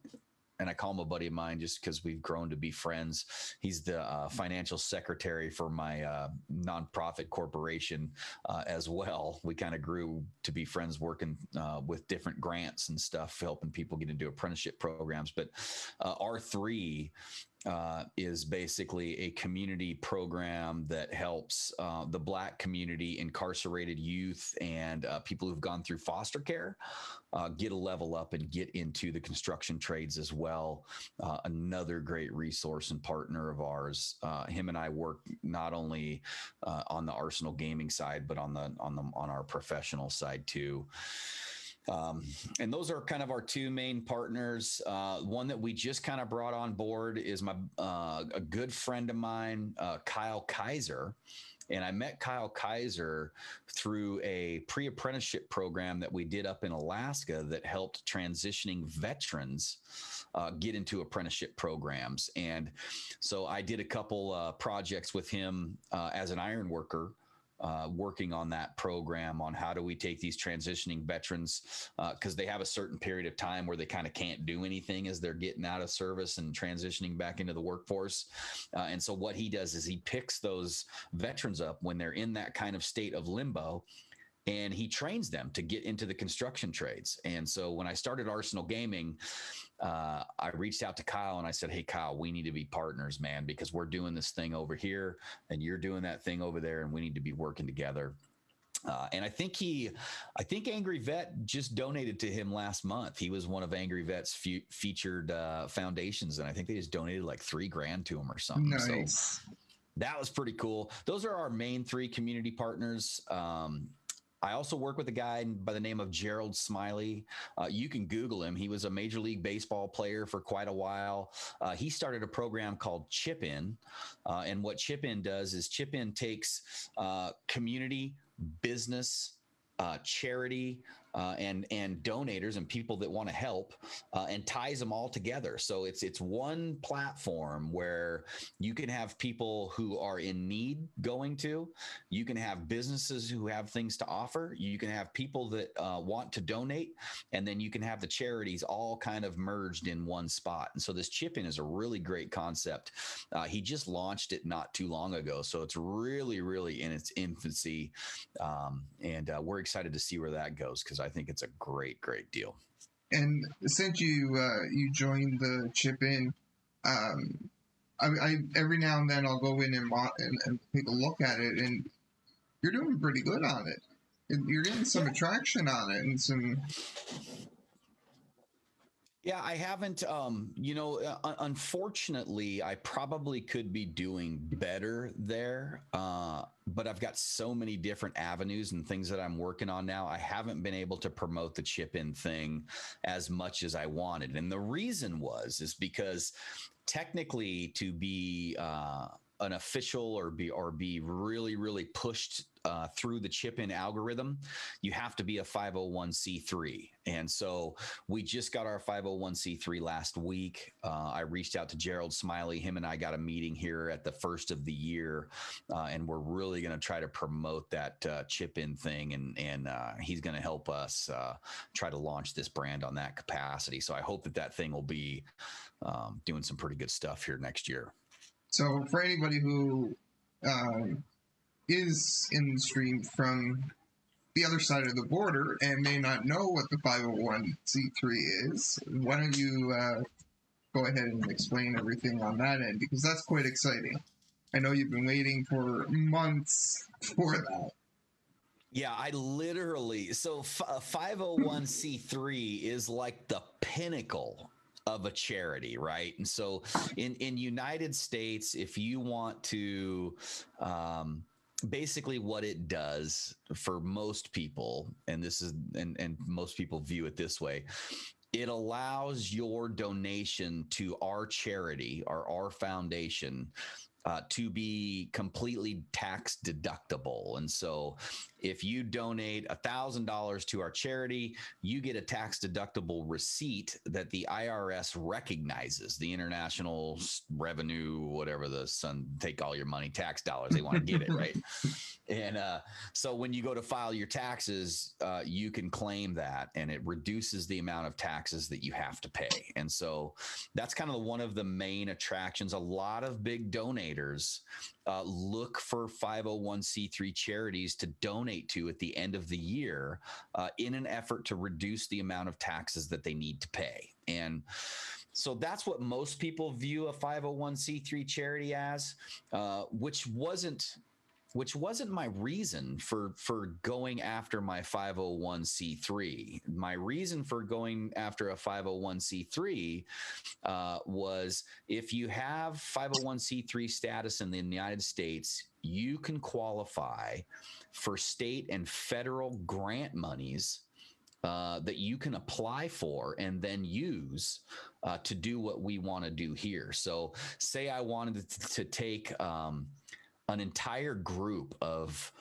and I call him a buddy of mine just because we've grown to be friends. He's the uh, financial secretary for my uh, nonprofit corporation uh, as well. We kind of grew to be friends working uh, with different grants and stuff, helping people get into apprenticeship programs. But uh, R3 uh, is basically a community program that helps uh, the Black community, incarcerated youth, and uh, people who've gone through foster care uh, get a level up and get into the construction trades as well. Uh, another great resource and partner of ours. Uh, him and I work not only on the Arsenal gaming side, but on the on the on our professional side too. Um, and those are kind of our two main partners. Uh, one that we just kind of brought on board is my uh, a good friend of mine, uh, Kyle Kaiser. And I met Kyle Kaiser through a pre apprenticeship program that we did up in Alaska that helped transitioning veterans uh, get into apprenticeship programs. And so I did a couple uh, projects with him uh, as an iron worker uh, working on that program on how do we take these transitioning veterans because uh, they have a certain period of time where they kind of can't do anything as they're getting out of service and transitioning back into the workforce. Uh, and so what he does is he picks those veterans up when they're in that kind of state of limbo and he trains them to get into the construction trades. And so when I started Arsenal Gaming, uh, I reached out to Kyle and I said, Hey, Kyle, we need to be partners, man, because we're doing this thing over here and you're doing that thing over there, and we need to be working together. Uh, and I think he, I think Angry Vet just donated to him last month. He was one of Angry Vet's fe- featured uh, foundations, and I think they just donated like three grand to him or something. Nice. So that was pretty cool. Those are our main three community partners. Um, I also work with a guy by the name of Gerald Smiley. Uh, you can Google him. He was a Major League Baseball player for quite a while. Uh, he started a program called Chip In. Uh, and what Chip In does is Chip In takes uh, community, business, uh, charity, uh, and and donators and people that want to help uh, and ties them all together. So it's it's one platform where you can have people who are in need going to, you can have businesses who have things to offer, you can have people that uh, want to donate, and then you can have the charities all kind of merged in one spot. And so this chip in is a really great concept. Uh, he just launched it not too long ago, so it's really really in its infancy, um, and uh, we're excited to see where that goes because I think it's a great, great deal. And since you uh, you joined the chip in, um, I, I, every now and then I'll go in and, and, and take a look at it, and you're doing pretty good on it. You're getting some attraction on it and some yeah, I haven't. Um, you know, uh, unfortunately, I probably could be doing better there. Uh, but I've got so many different avenues and things that I'm working on now. I haven't been able to promote the chip in thing as much as I wanted, and the reason was is because technically to be uh, an official or be or be really really pushed uh, through the chip in algorithm, you have to be a 501c3. And so we just got our 501c3 last week. Uh, I reached out to Gerald Smiley. Him and I got a meeting here at the first of the year, uh, and we're really going to try to promote that uh, chip in thing. And and uh, he's going to help us uh, try to launch this brand on that capacity. So I hope that that thing will be um, doing some pretty good stuff here next year. So for anybody who um, is in the stream from the other side of the border and may not know what the 501c3 is, why don't you uh, go ahead and explain everything on that end? Because that's quite exciting. I know you've been waiting for months for that. Yeah, I literally so 501c3 is like the pinnacle of a charity, right? And so in in United States, if you want to um, basically what it does for most people and this is and and most people view it this way it allows your donation to our charity or our foundation uh, to be completely tax deductible. And so if you donate $1,000 to our charity, you get a tax deductible receipt that the IRS recognizes, the international revenue, whatever the sun, take all your money, tax dollars, they want to get it, right? And uh, so when you go to file your taxes, uh, you can claim that and it reduces the amount of taxes that you have to pay. And so that's kind of one of the main attractions. A lot of big donators uh, look for 501c3 charities to donate to at the end of the year uh, in an effort to reduce the amount of taxes that they need to pay. And so that's what most people view a 501c3 charity as, uh, which wasn't which wasn't my reason for for going after my 501c3 my reason for going after a 501c3 uh, was if you have 501c3 status in the united states you can qualify for state and federal grant monies uh, that you can apply for and then use uh, to do what we want to do here. So, say I wanted to, to take um, an entire group of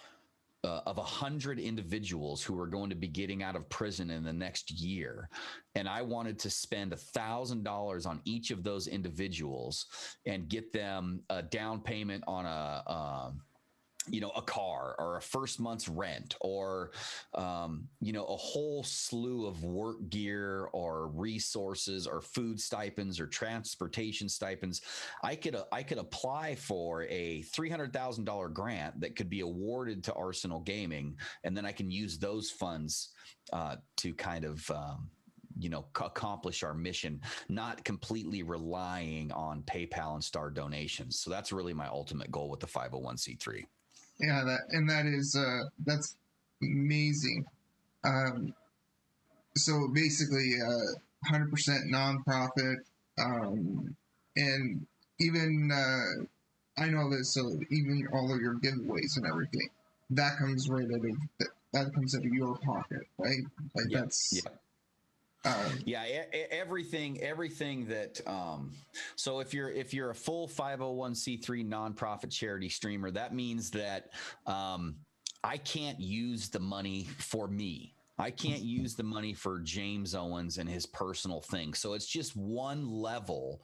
uh, of a hundred individuals who are going to be getting out of prison in the next year, and I wanted to spend a thousand dollars on each of those individuals and get them a down payment on a. Uh, you know a car or a first month's rent or um, you know a whole slew of work gear or resources or food stipends or transportation stipends. I could uh, i could apply for a $300000 grant that could be awarded to arsenal gaming and then i can use those funds uh, to kind of um, you know accomplish our mission not completely relying on paypal and star donations. So that's really my ultimate goal with the 501c3 yeah, that and that is uh, that's amazing. Um, so basically, uh, hundred percent nonprofit, um, and even uh, I know this. So even all of your giveaways and everything, that comes right out of that comes out of your pocket, right? Like yeah, that's yeah. Um, yeah, everything, everything that. Um, so if you're if you're a full 501c3 nonprofit charity streamer, that means that um, I can't use the money for me. I can't use the money for James Owens and his personal thing. So it's just one level,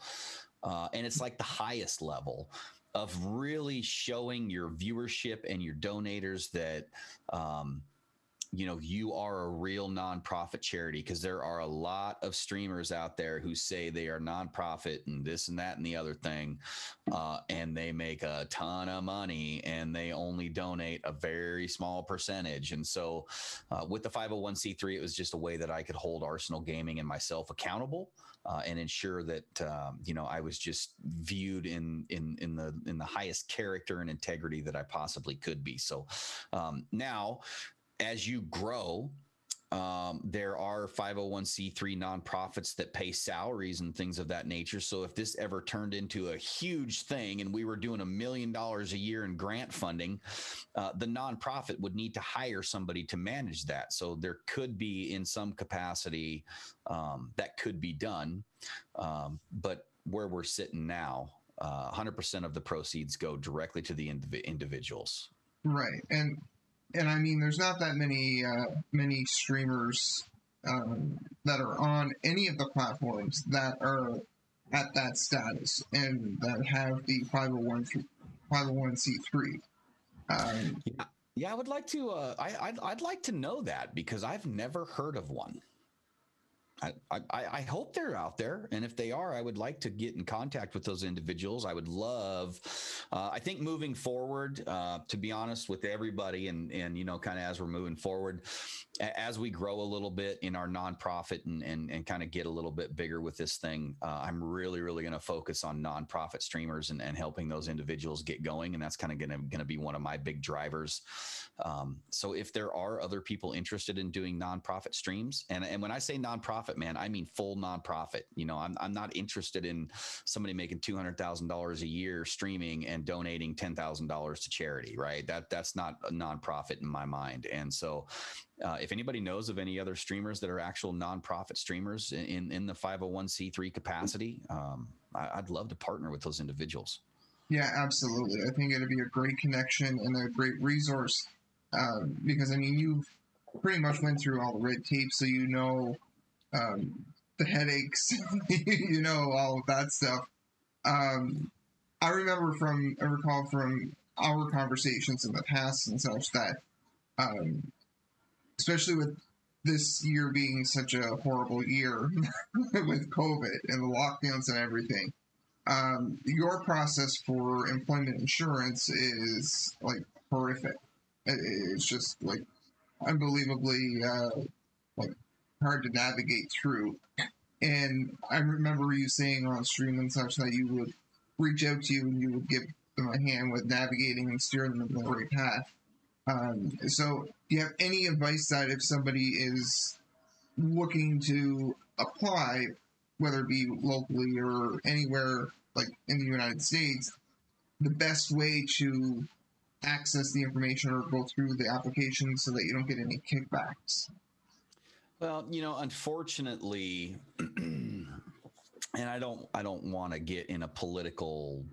uh, and it's like the highest level of really showing your viewership and your donators that. Um, you know you are a real nonprofit charity because there are a lot of streamers out there who say they are nonprofit and this and that and the other thing uh, and they make a ton of money and they only donate a very small percentage and so uh, with the 501c3 it was just a way that i could hold arsenal gaming and myself accountable uh, and ensure that um, you know I was just viewed in in in the in the highest character and integrity that I possibly could be. So um, now as you grow, um, there are 501c3 nonprofits that pay salaries and things of that nature. So if this ever turned into a huge thing and we were doing a million dollars a year in grant funding, uh, the nonprofit would need to hire somebody to manage that. So there could be, in some capacity, um, that could be done. Um, but where we're sitting now, uh, 100% of the proceeds go directly to the indiv- individuals. Right. And and I mean, there's not that many uh, many streamers um, that are on any of the platforms that are at that status and that have the 501 501c3. Um, yeah. yeah, I would like to. Uh, I I'd, I'd like to know that because I've never heard of one. I, I, hope they're out there. And if they are, I would like to get in contact with those individuals. I would love, uh, I think moving forward, uh, to be honest with everybody and, and, you know, kind of as we're moving forward, as we grow a little bit in our nonprofit and, and, and kind of get a little bit bigger with this thing, uh, I'm really, really going to focus on nonprofit streamers and, and helping those individuals get going. And that's kind of going to, going to be one of my big drivers. Um, so if there are other people interested in doing nonprofit streams and, and when I say nonprofit, nonprofit, man. I mean full nonprofit. You know, I'm I'm not interested in somebody making two hundred thousand dollars a year streaming and donating ten thousand dollars to charity. Right? That that's not a nonprofit in my mind. And so, uh, if anybody knows of any other streamers that are actual nonprofit streamers in in the 501c3 capacity, um, I, I'd love to partner with those individuals. Yeah, absolutely. I think it'd be a great connection and a great resource um, because I mean you've pretty much went through all the red tape, so you know um, the headaches, you know, all of that stuff. Um, I remember from, I recall from our conversations in the past and such that, um, especially with this year being such a horrible year with COVID and the lockdowns and everything, um, your process for employment insurance is like horrific. It's just like unbelievably uh, like hard to navigate through. And I remember you saying on stream and such that you would reach out to you and you would give them a hand with navigating and steering them the right path. Um, so, do you have any advice that if somebody is looking to apply, whether it be locally or anywhere like in the United States, the best way to access the information or go through the application so that you don't get any kickbacks? Well, you know, unfortunately, and I don't I don't want to get in a political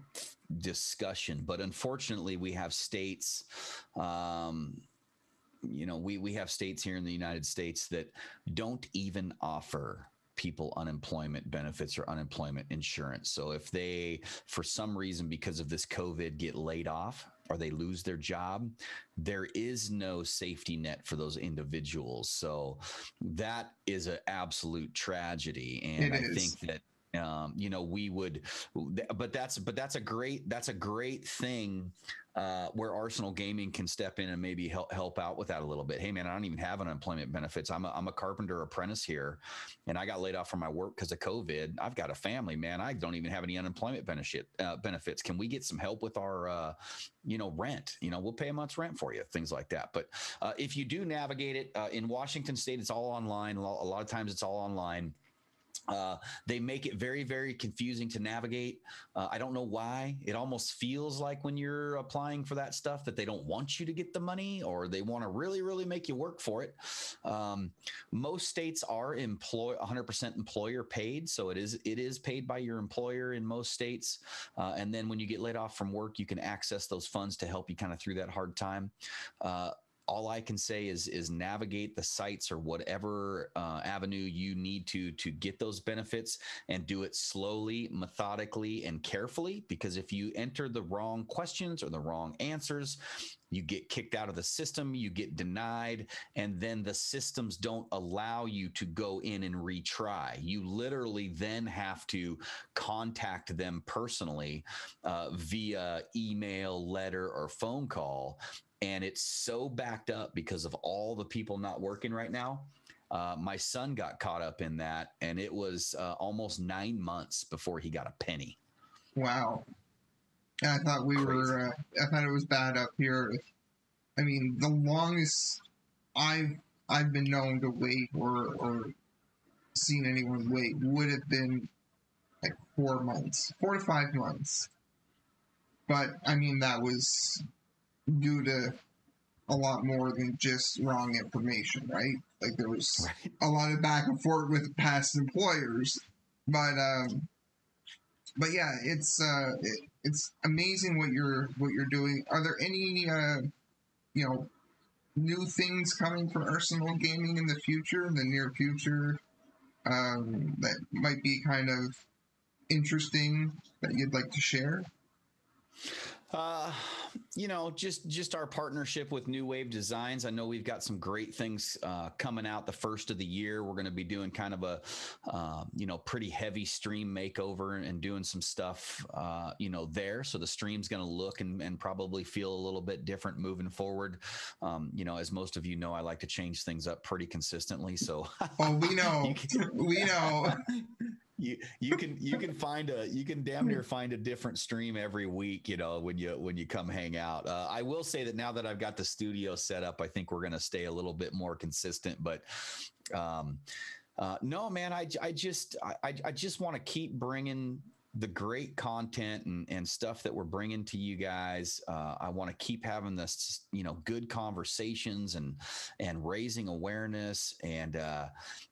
discussion, but unfortunately, we have states. Um, you know, we we have states here in the United States that don't even offer people unemployment benefits or unemployment insurance. So if they, for some reason, because of this COVID, get laid off or they lose their job, there is no safety net for those individuals. So that is an absolute tragedy. And It I is. think that um, you know we would but that's but that's a great that's a great thing uh, where Arsenal Gaming can step in and maybe help help out with that a little bit. Hey man, I don't even have unemployment benefits. I'm a, I'm a carpenter apprentice here, and I got laid off from my work because of COVID. I've got a family, man. I don't even have any unemployment benefit uh, benefits. Can we get some help with our uh, you know rent? You know, we'll pay a month's rent for you, things like that. But uh, if you do navigate it uh, in Washington State, it's all online. A lot, a lot of times, it's all online. Uh, they make it very, very confusing to navigate. Uh, I don't know why. It almost feels like when you're applying for that stuff that they don't want you to get the money or they want to really, really make you work for it. Um, most states are employ 100% employer paid, so it is it is paid by your employer in most states. Uh, and then when you get laid off from work, you can access those funds to help you kind of through that hard time. All I can say is is navigate the sites or whatever uh, avenue you need to to get those benefits and do it slowly, methodically, and carefully. Because if you enter the wrong questions or the wrong answers, you get kicked out of the system, you get denied, and then the systems don't allow you to go in and retry. You literally then have to contact them personally uh, via email, letter, or phone call and it's so backed up because of all the people not working right now. Uh, my son got caught up in that, and it was uh, almost nine months before he got a penny. Wow. I thought we were. Uh, I thought it was bad up here. I mean, the longest I've I've been known to wait or or seen anyone wait would have been like four months, four to five months. But I mean, that was due to a lot more than just wrong information, right? Like there was Right. a lot of back and forth with past employers, but um, but yeah, it's uh, it, it's amazing what you're what you're doing. Are there any uh, you know new things coming from Arsenal Gaming in the future, in the near future, um, that might be kind of interesting that you'd like to share? Uh, you know, just just our partnership with New Wave Designs. I know we've got some great things uh, coming out the first of the year. We're going to be doing kind of a, uh, you know, pretty heavy stream makeover and doing some stuff, uh, you know, there. So the stream's going to look and, and probably feel a little bit different moving forward. Um, you know, as most of you know, I like to change things up pretty consistently. So we know, we know. you you can you can find a you can damn near find a different stream every week you know when you when you come hang out. Uh, i will say that now that i've got the studio set up i think we're going to stay a little bit more consistent but um uh, no man i, I just i i just want to keep bringing the great content and, and stuff that we're bringing to you guys uh, i want to keep having this you know good conversations and and raising awareness and uh,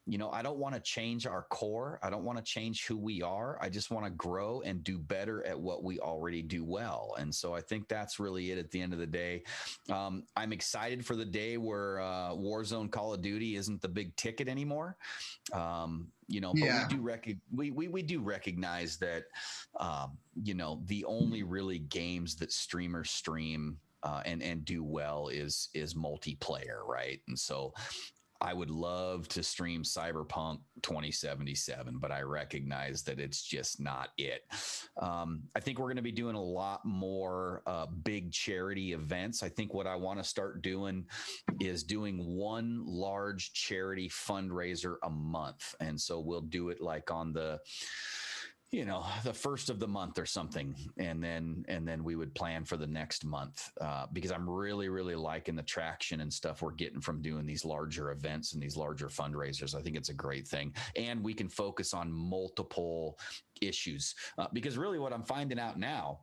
you know, I don't want to change our core. I don't want to change who we are. I just want to grow and do better at what we already do well. And so I think that's really it at the end of the day. Um, I'm excited for the day where uh, Warzone Call of Duty isn't the big ticket anymore. Um, you know, but Yeah. we do rec- we, we we do recognize that um, you know the only really games that streamers stream uh, and and do well is is multiplayer, right? And so I would love to stream Cyberpunk 2077, but I recognize that it's just not it. Um, I think we're going to be doing a lot more uh, big charity events. I think what I want to start doing is doing one large charity fundraiser a month. And so we'll do it like on the you know the first of the month or something and then and then we would plan for the next month uh, because i'm really really liking the traction and stuff we're getting from doing these larger events and these larger fundraisers i think it's a great thing and we can focus on multiple issues uh, because really what i'm finding out now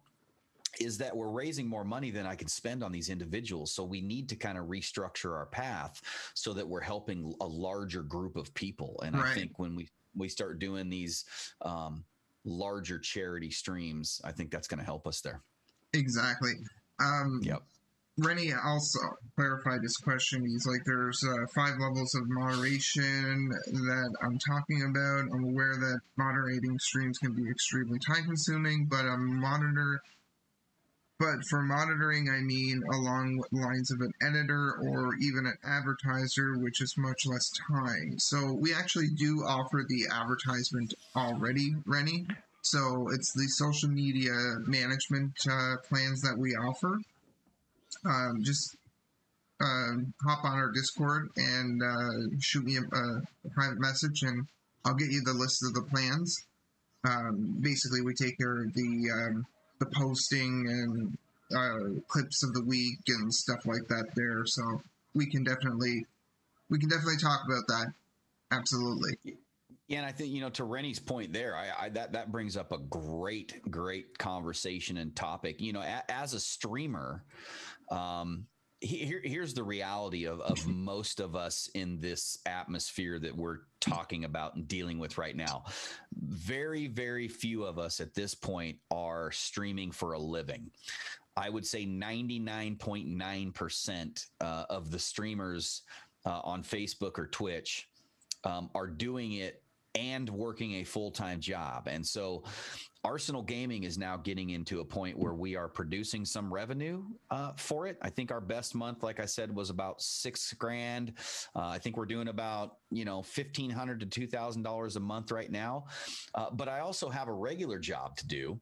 is that we're raising more money than I can spend on these individuals. So we need to kind of restructure our path so that we're helping a larger group of people. And right. I think when we we start doing these um, larger charity streams, I think that's going to help us there. Exactly. Um, yep. Rennie also clarified his question. He's like, there's uh, five levels of moderation that I'm talking about. I'm aware that moderating streams can be extremely time consuming, but a monitor but for monitoring, I mean along lines of an editor or even an advertiser, which is much less time. So we actually do offer the advertisement already, Rennie. So it's the social media management uh, plans that we offer. Um, just uh, hop on our Discord and uh, shoot me a, a, private message, and I'll get you the list of the plans. Um, basically, we take care of the um, the posting and uh, clips of the week and stuff like that there. So we can definitely we can definitely talk about that. Absolutely. Yeah, and I think you know to Rennie's point there, I, I, that that brings up a great, great conversation and topic. You know, a, as a streamer, um, here, here's the reality of, of most of us in this atmosphere that we're talking about and dealing with right now. Very, very few of us at this point are streaming for a living. I would say 99.9% uh, of the streamers uh, on Facebook or Twitch um, are doing it and working a full time job. And so Arsenal Gaming is now getting into a point where we are producing some revenue uh, for it. I think our best month, like I said, was about six grand. Uh, I think we're doing about you know fifteen hundred to two thousand dollars a month right now. Uh, but I also have a regular job to do.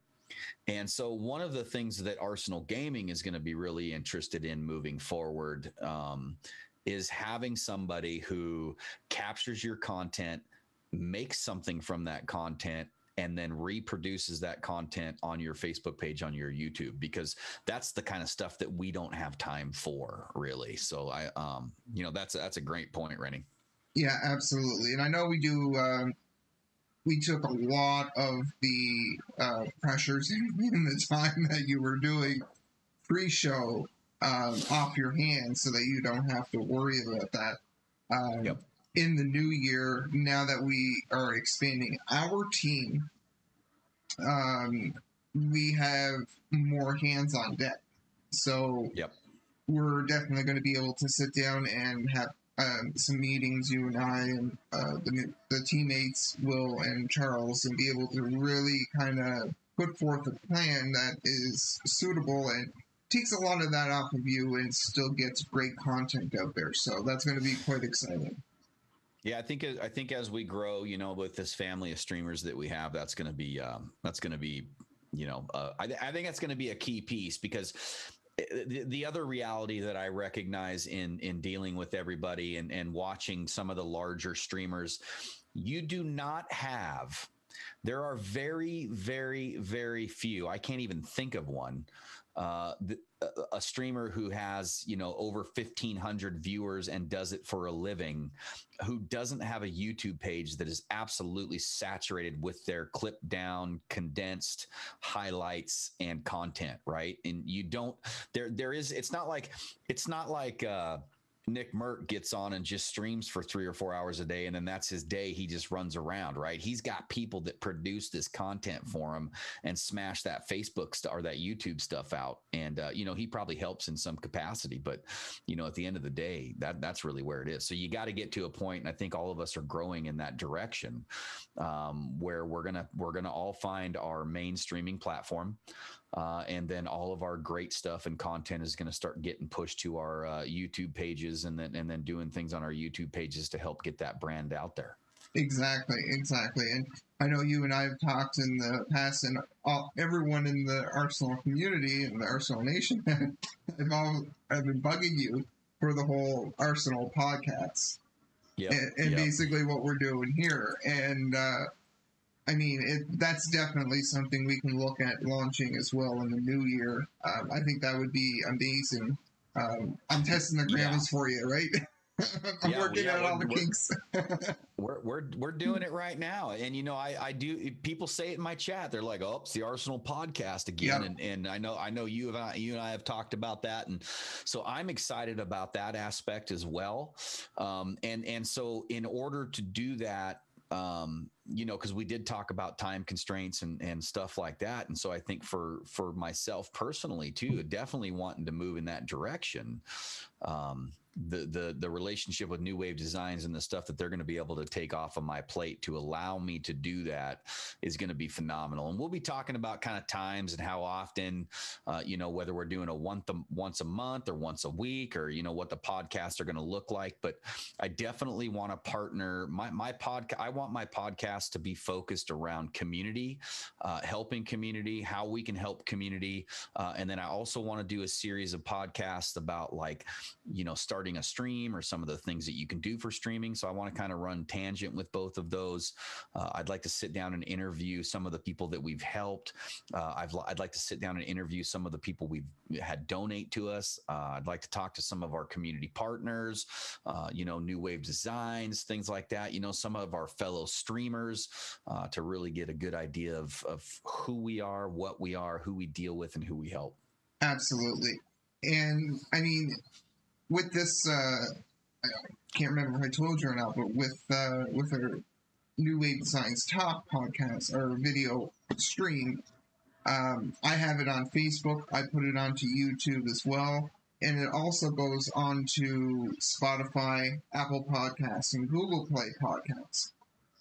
And so, one of the things that Arsenal Gaming is going to be really interested in moving forward um, is having somebody who captures your content, makes something from that content, and then reproduces that content on your Facebook page on your YouTube because that's the kind of stuff that we don't have time for really. So I um you know that's that's a great point, Rennie. Yeah, absolutely. And I know we do um we took a lot of the uh, pressures in the time that you were doing pre-show um, off your hands so that you don't have to worry about that. Um, yep in the new year, now that we are expanding our team, um, we have more hands on deck. So yep. we're definitely going to be able to sit down and have um, some meetings, you and I and uh, the, the teammates, Will and Charles, and be able to really kind of put forth a plan that is suitable and takes a lot of that off of you and still gets great content out there. So that's going to be quite exciting. Yeah, I think I think as we grow, you know, with this family of streamers that we have, that's going to be um, that's going to be, you know, uh, I, I think that's going to be a key piece because eh, the, the other reality that I recognize in in dealing with everybody and and watching some of the larger streamers, you do not have. There are very, very, very few. I can't even think of one uh, the, a streamer who has you know over 1500 viewers and does it for a living who doesn't have a youtube page that is absolutely saturated with their clip down condensed highlights and content right? And you don't there there is it's not like it's not like uh NickMercs gets on and just streams for three or four hours a day, and then that's his day. He just runs around, right? He's got people that produce this content for him and smash that Facebook st- or that YouTube stuff out. And uh, you know, he probably helps in some capacity, but you know, at the end of the day, that that's really where it is. So you got to get to a point, and I think all of us are growing in that direction, um, where we're gonna we're gonna all find our main streaming platform. Uh, and then all of our great stuff and content is going to start getting pushed to our uh, YouTube pages, and then and then doing things on our YouTube pages to help get that brand out there. Exactly, exactly. And I know you and I have talked in the past, and all, everyone in the Arsenal community and the Arsenal Nation have all have been bugging you for the whole Arsenal podcast. Yeah, and, and yep. basically what we're doing here. And uh, I mean, it, that's definitely something we can look at launching as well in the new year. Um, I think that would be amazing. Um, I'm testing the grammars yeah. for you, right? I'm yeah, working yeah, out all the kinks. we're, we're we're doing it right now, and you know, I I do. People say it in my chat. They're like, "Oh, it's the Arsenal podcast again," yep. and and I know I know you and I, you and I have talked about that, and so I'm excited about that aspect as well. Um, and and so in order to do that, um, you know, because we did talk about time constraints and and stuff like that, and so I think for for myself personally too, definitely wanting to move in that direction. Um, the the the relationship with New Wave Designs and the stuff that they're going to be able to take off of my plate to allow me to do that is going to be phenomenal. And we'll be talking about kind of times and how often, uh, you know, whether we're doing a once a, once a month or once a week or you know what the podcasts are going to look like. But I definitely want to partner my my podcast. I want my podcast to be focused around community, uh, helping community, how we can help community, uh, and then I also want to do a series of podcasts about like you know starting a stream or some of the things that you can do for streaming. So I want to kind of run tangent with both of those. Uh, I'd like to sit down and interview some of the people that we've helped. Uh, I've, I'd like to sit down and interview some of the people we've had donate to us. Uh, I'd like to talk to some of our community partners, uh, you know, New Wave Designs, things like that. You know, some of our fellow streamers uh, to really get a good idea of, of who we are, what we are, who we deal with, and who we help. Absolutely. And I mean, with this, uh, I can't remember if I told you or not, but with uh, with our New Wave Designs Talk podcast or video stream, um, I have it on Facebook. I put it onto YouTube as well, and it also goes onto Spotify, Apple Podcasts, and Google Play Podcasts.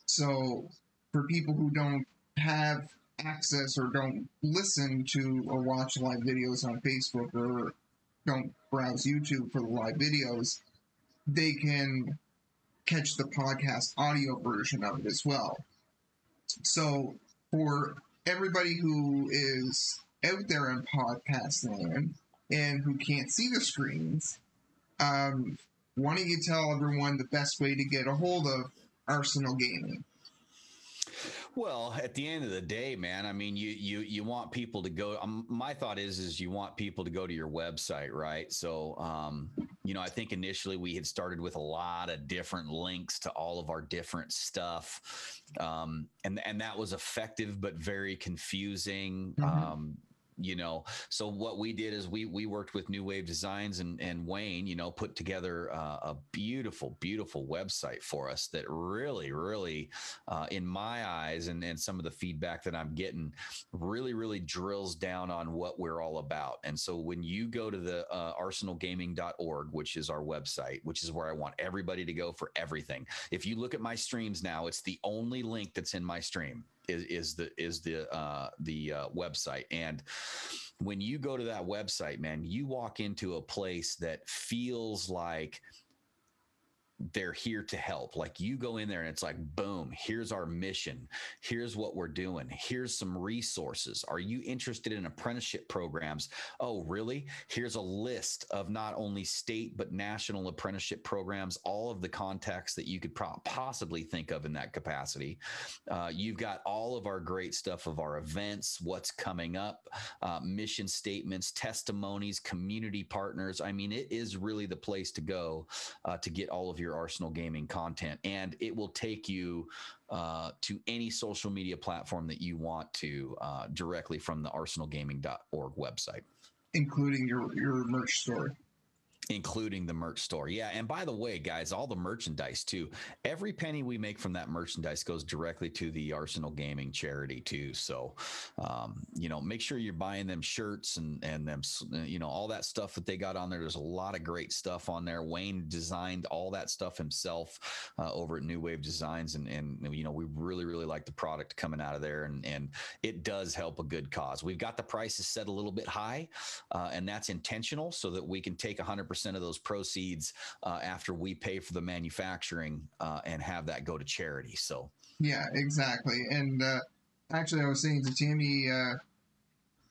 So for people who don't have access or don't listen to or watch live videos on Facebook or don't browse YouTube for the live videos, they can catch the podcast audio version of it as well. So for everybody who is out there in podcast land and who can't see the screens, um, why don't you tell everyone the best way to get a hold of Arsenal Gaming? Well, at the end of the day, man, I mean, you you you want people to go. Um, my thought is, is you want people to go to your website, right? So, um, you know, I think initially we had started with a lot of different links to all of our different stuff, um, and and that was effective but very confusing. Mm-hmm. You know? So what we did is we we worked with new wave designs and and wayne you know put together uh, a beautiful beautiful website for us that really really uh, in my eyes and and some of the feedback that i'm getting really really drills down on what we're all about. And so when you go to the uh, arsenalgaming.org which is our website which is where i want everybody to go for everything if you look at my streams now it's the only link that's in my stream is, is the is the uh, the uh, website. And when you go to that website man you walk into a place that feels like they're here to help. Like you go in there and it's like, boom, here's our mission. Here's what we're doing. Here's some resources. Are you interested in apprenticeship programs? Oh, really? Here's a list of not only state, but national apprenticeship programs, all of the contacts that you could pro- possibly think of in that capacity. Uh, you've got all of our great stuff of our events, what's coming up, uh, mission statements, testimonies, community partners. I mean, it is really the place to go uh, to get all of your your Arsenal gaming content, and it will take you uh, to any social media platform that you want to uh, directly from the arsenalgaming.org website, including your your merch store. Including the merch store. Yeah, and by the way, guys, all the merchandise too. Every penny we make from that merchandise goes directly to the Arsenal Gaming charity too. So, um, you know, make sure you're buying them shirts and and them, you know, all that stuff that they got on there. There's a lot of great stuff on there. Wayne designed all that stuff himself uh, over at New Wave Designs, and and you know, we really really like the product coming out of there, and and it does help a good cause. We've got the prices set a little bit high, uh, and that's intentional so that we can take 100 percent of those proceeds uh, after we pay for the manufacturing uh, and have that go to charity. So yeah, exactly. And uh, actually, I was saying to Tammy uh,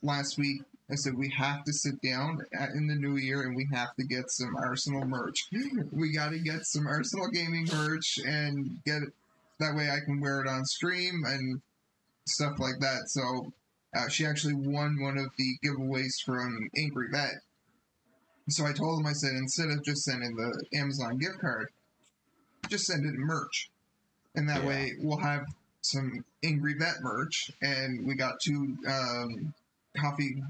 last week. I said we have to sit down in the new year and we have to get some Arsenal merch. we got to get some Arsenal gaming merch and get it. That way, I can wear it on stream and stuff like that. So uh, she actually won one of the giveaways from Angry Vet. So I told him, I said, instead of just sending the Amazon gift card, just send it in merch. And that yeah. way we'll have some Angry Vet merch. And we got two um, coffee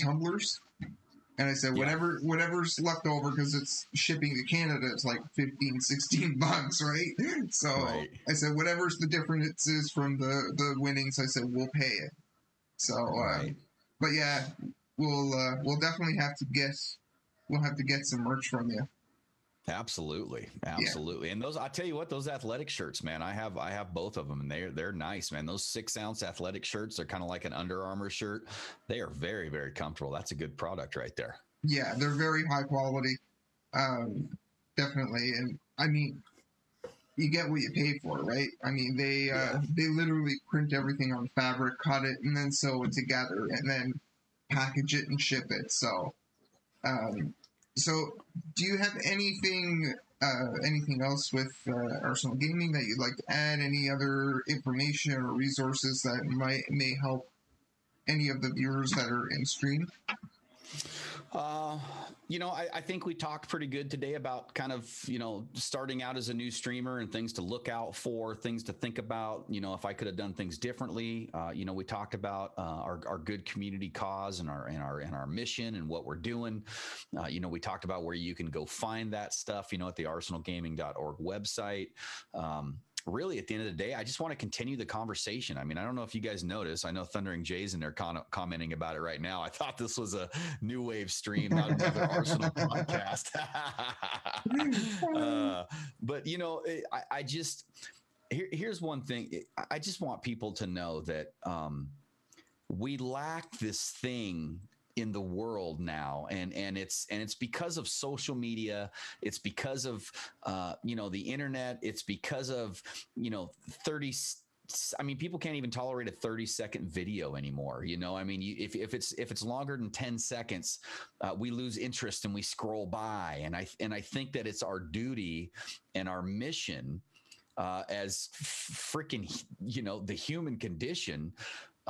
tumblers. And I said, whatever, yeah. whatever's left over, because it's shipping to Canada, it's like 15, 16 bucks, right? So right. I said, whatever's the difference is from the, the winnings, I said, we'll pay it. So, uh, but yeah, we'll, uh, we'll definitely have to guess we'll have to get some merch from you. Absolutely, absolutely. Yeah. And those, I tell you what, those athletic shirts, man, I have, I have both of them, and they're they're nice, man. Those six ounce athletic shirts, they're kind of like an Under Armour shirt. They are very, very comfortable. That's a good product right there. Yeah, they're very high quality, um, definitely. And I mean, you get what you pay for, right? I mean, they uh, yeah. they literally print everything on fabric, cut it, and then sew it together, and then package it and ship it. So. Um, so, do you have anything uh, anything else with uh, Arsenal Gaming that you'd like to add? Any other information or resources that might may help any of the viewers that are in stream? Uh, you know, I, I, think we talked pretty good today about kind of, you know, starting out as a new streamer and things to look out for, things to think about. You know, if I could have done things differently. Uh, you know, we talked about uh, our, our good community cause and our and our and our mission and what we're doing. Uh, you know, we talked about where you can go find that stuff. You know, at the ArsenalGaming.org website. Um, really at the end of the day, I just want to continue the conversation. I mean, I don't know if you guys notice. I know Thundering Jay's in there con- commenting about it right now. I thought this was a new wave stream, not another Arsenal podcast. uh, but you know, I, I just here, here's one thing. I just want people to know that um, we lack this thing in the world now and and it's and it's because of social media it's because of uh you know the internet it's because of you know 30 I mean, people can't even tolerate a 30 second video anymore. You know, I mean, you, if, if it's if it's longer than 10 seconds, uh, we lose interest and we scroll by. And I and I think that it's our duty and our mission uh, as freaking you know the human condition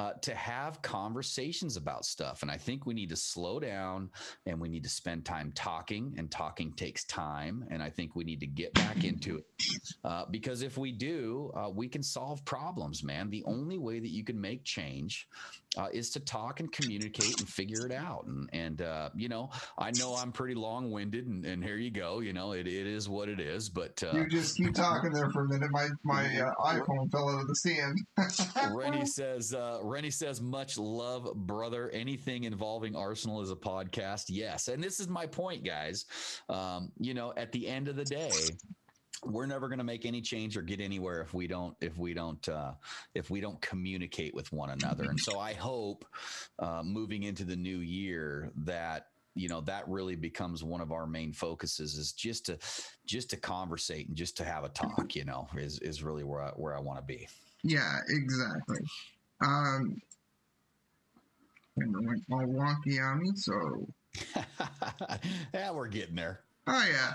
uh, to have conversations about stuff. And I think we need to slow down and we need to spend time talking, and talking takes time. And I think we need to get back into it uh, because if we do, uh, we can solve problems, man. The only way that you can make change uh, is to talk and communicate and figure it out. And, and uh, you know, I know I'm pretty long winded, and, and, here you go. You know, it, it is what it is. But uh, you just keep talking there for a minute. My my uh, iPhone fell out of the stand. Rennie says, uh, Rennie says, much love, brother. Anything involving Arsenal is a podcast. Yes, and this is my point, guys. Um, you know, at the end of the day we're never going to make any change or get anywhere if we don't if we don't uh, if we don't communicate with one another. And so i hope uh, moving into the new year that you know that really becomes one of our main focuses is just to just to conversate and just to have a talk you know is is really where i where i want to be. Yeah exactly. Um and went all wonky on me so. Yeah we're getting there. Oh yeah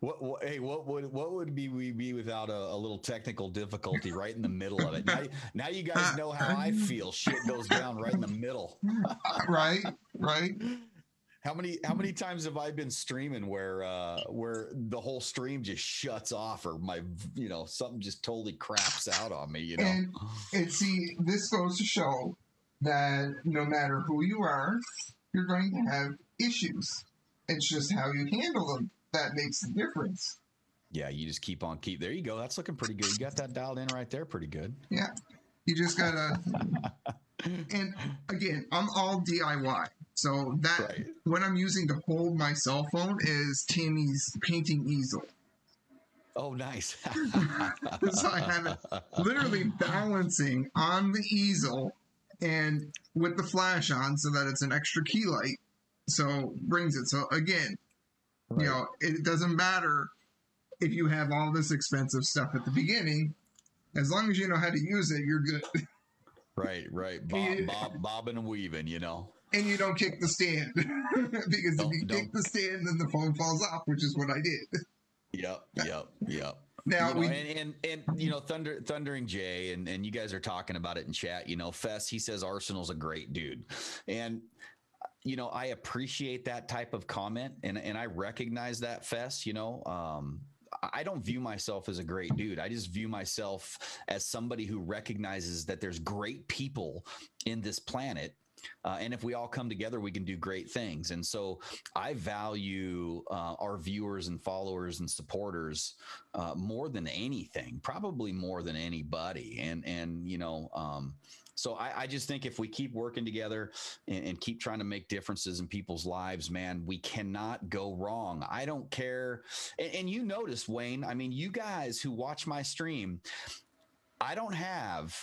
what, what, hey, what would what would be we be without a, a, little technical difficulty right in the middle of it? Now, now you guys know how I feel. Shit goes down right in the middle. right, right. How many how many times have I been streaming where uh where the whole stream just shuts off or my you know something just totally craps out on me, you know? And, and see, this goes to show that no matter who you are, you're going to have issues It's just how you handle them that makes the difference. Yeah, you just keep on keep. There you go. That's looking pretty good. You got that dialed in right there, pretty good. Yeah, you just gotta. and again, I'm all DIY. So that Right. what I'm using to hold my cell phone is Tammy's painting easel. Oh, nice. So I have it literally balancing on the easel and with the flash on so that it's an extra key light. So brings it. So again, you know, it doesn't matter if you have all this expensive stuff at the beginning. As long as you know how to use it, you're good. Right, right. Bob, bob, bobbing and weaving, you know. And you don't kick the stand. because Don't- if you kick the stand, then the phone falls off, which is what I did. Yep, yep, yep. Now you know, we and, and and you know, Thunder Thundering Jay, and and you guys are talking about it in chat. You know, Fess, he says Arsenal's a great dude, and you know, I appreciate that type of comment, and and I recognize that Fess. You know, um, I don't view myself as a great dude. I just view myself as somebody who recognizes that there's great people in this planet. Uh, and if we all come together, we can do great things. And so I value uh, our viewers and followers and supporters uh, more than anything, probably more than anybody. And, and, you know, um, so I, I just think if we keep working together and, and keep trying to make differences in people's lives, man, we cannot go wrong. I don't care. And, and you notice, Wayne, I mean, you guys who watch my stream, I don't have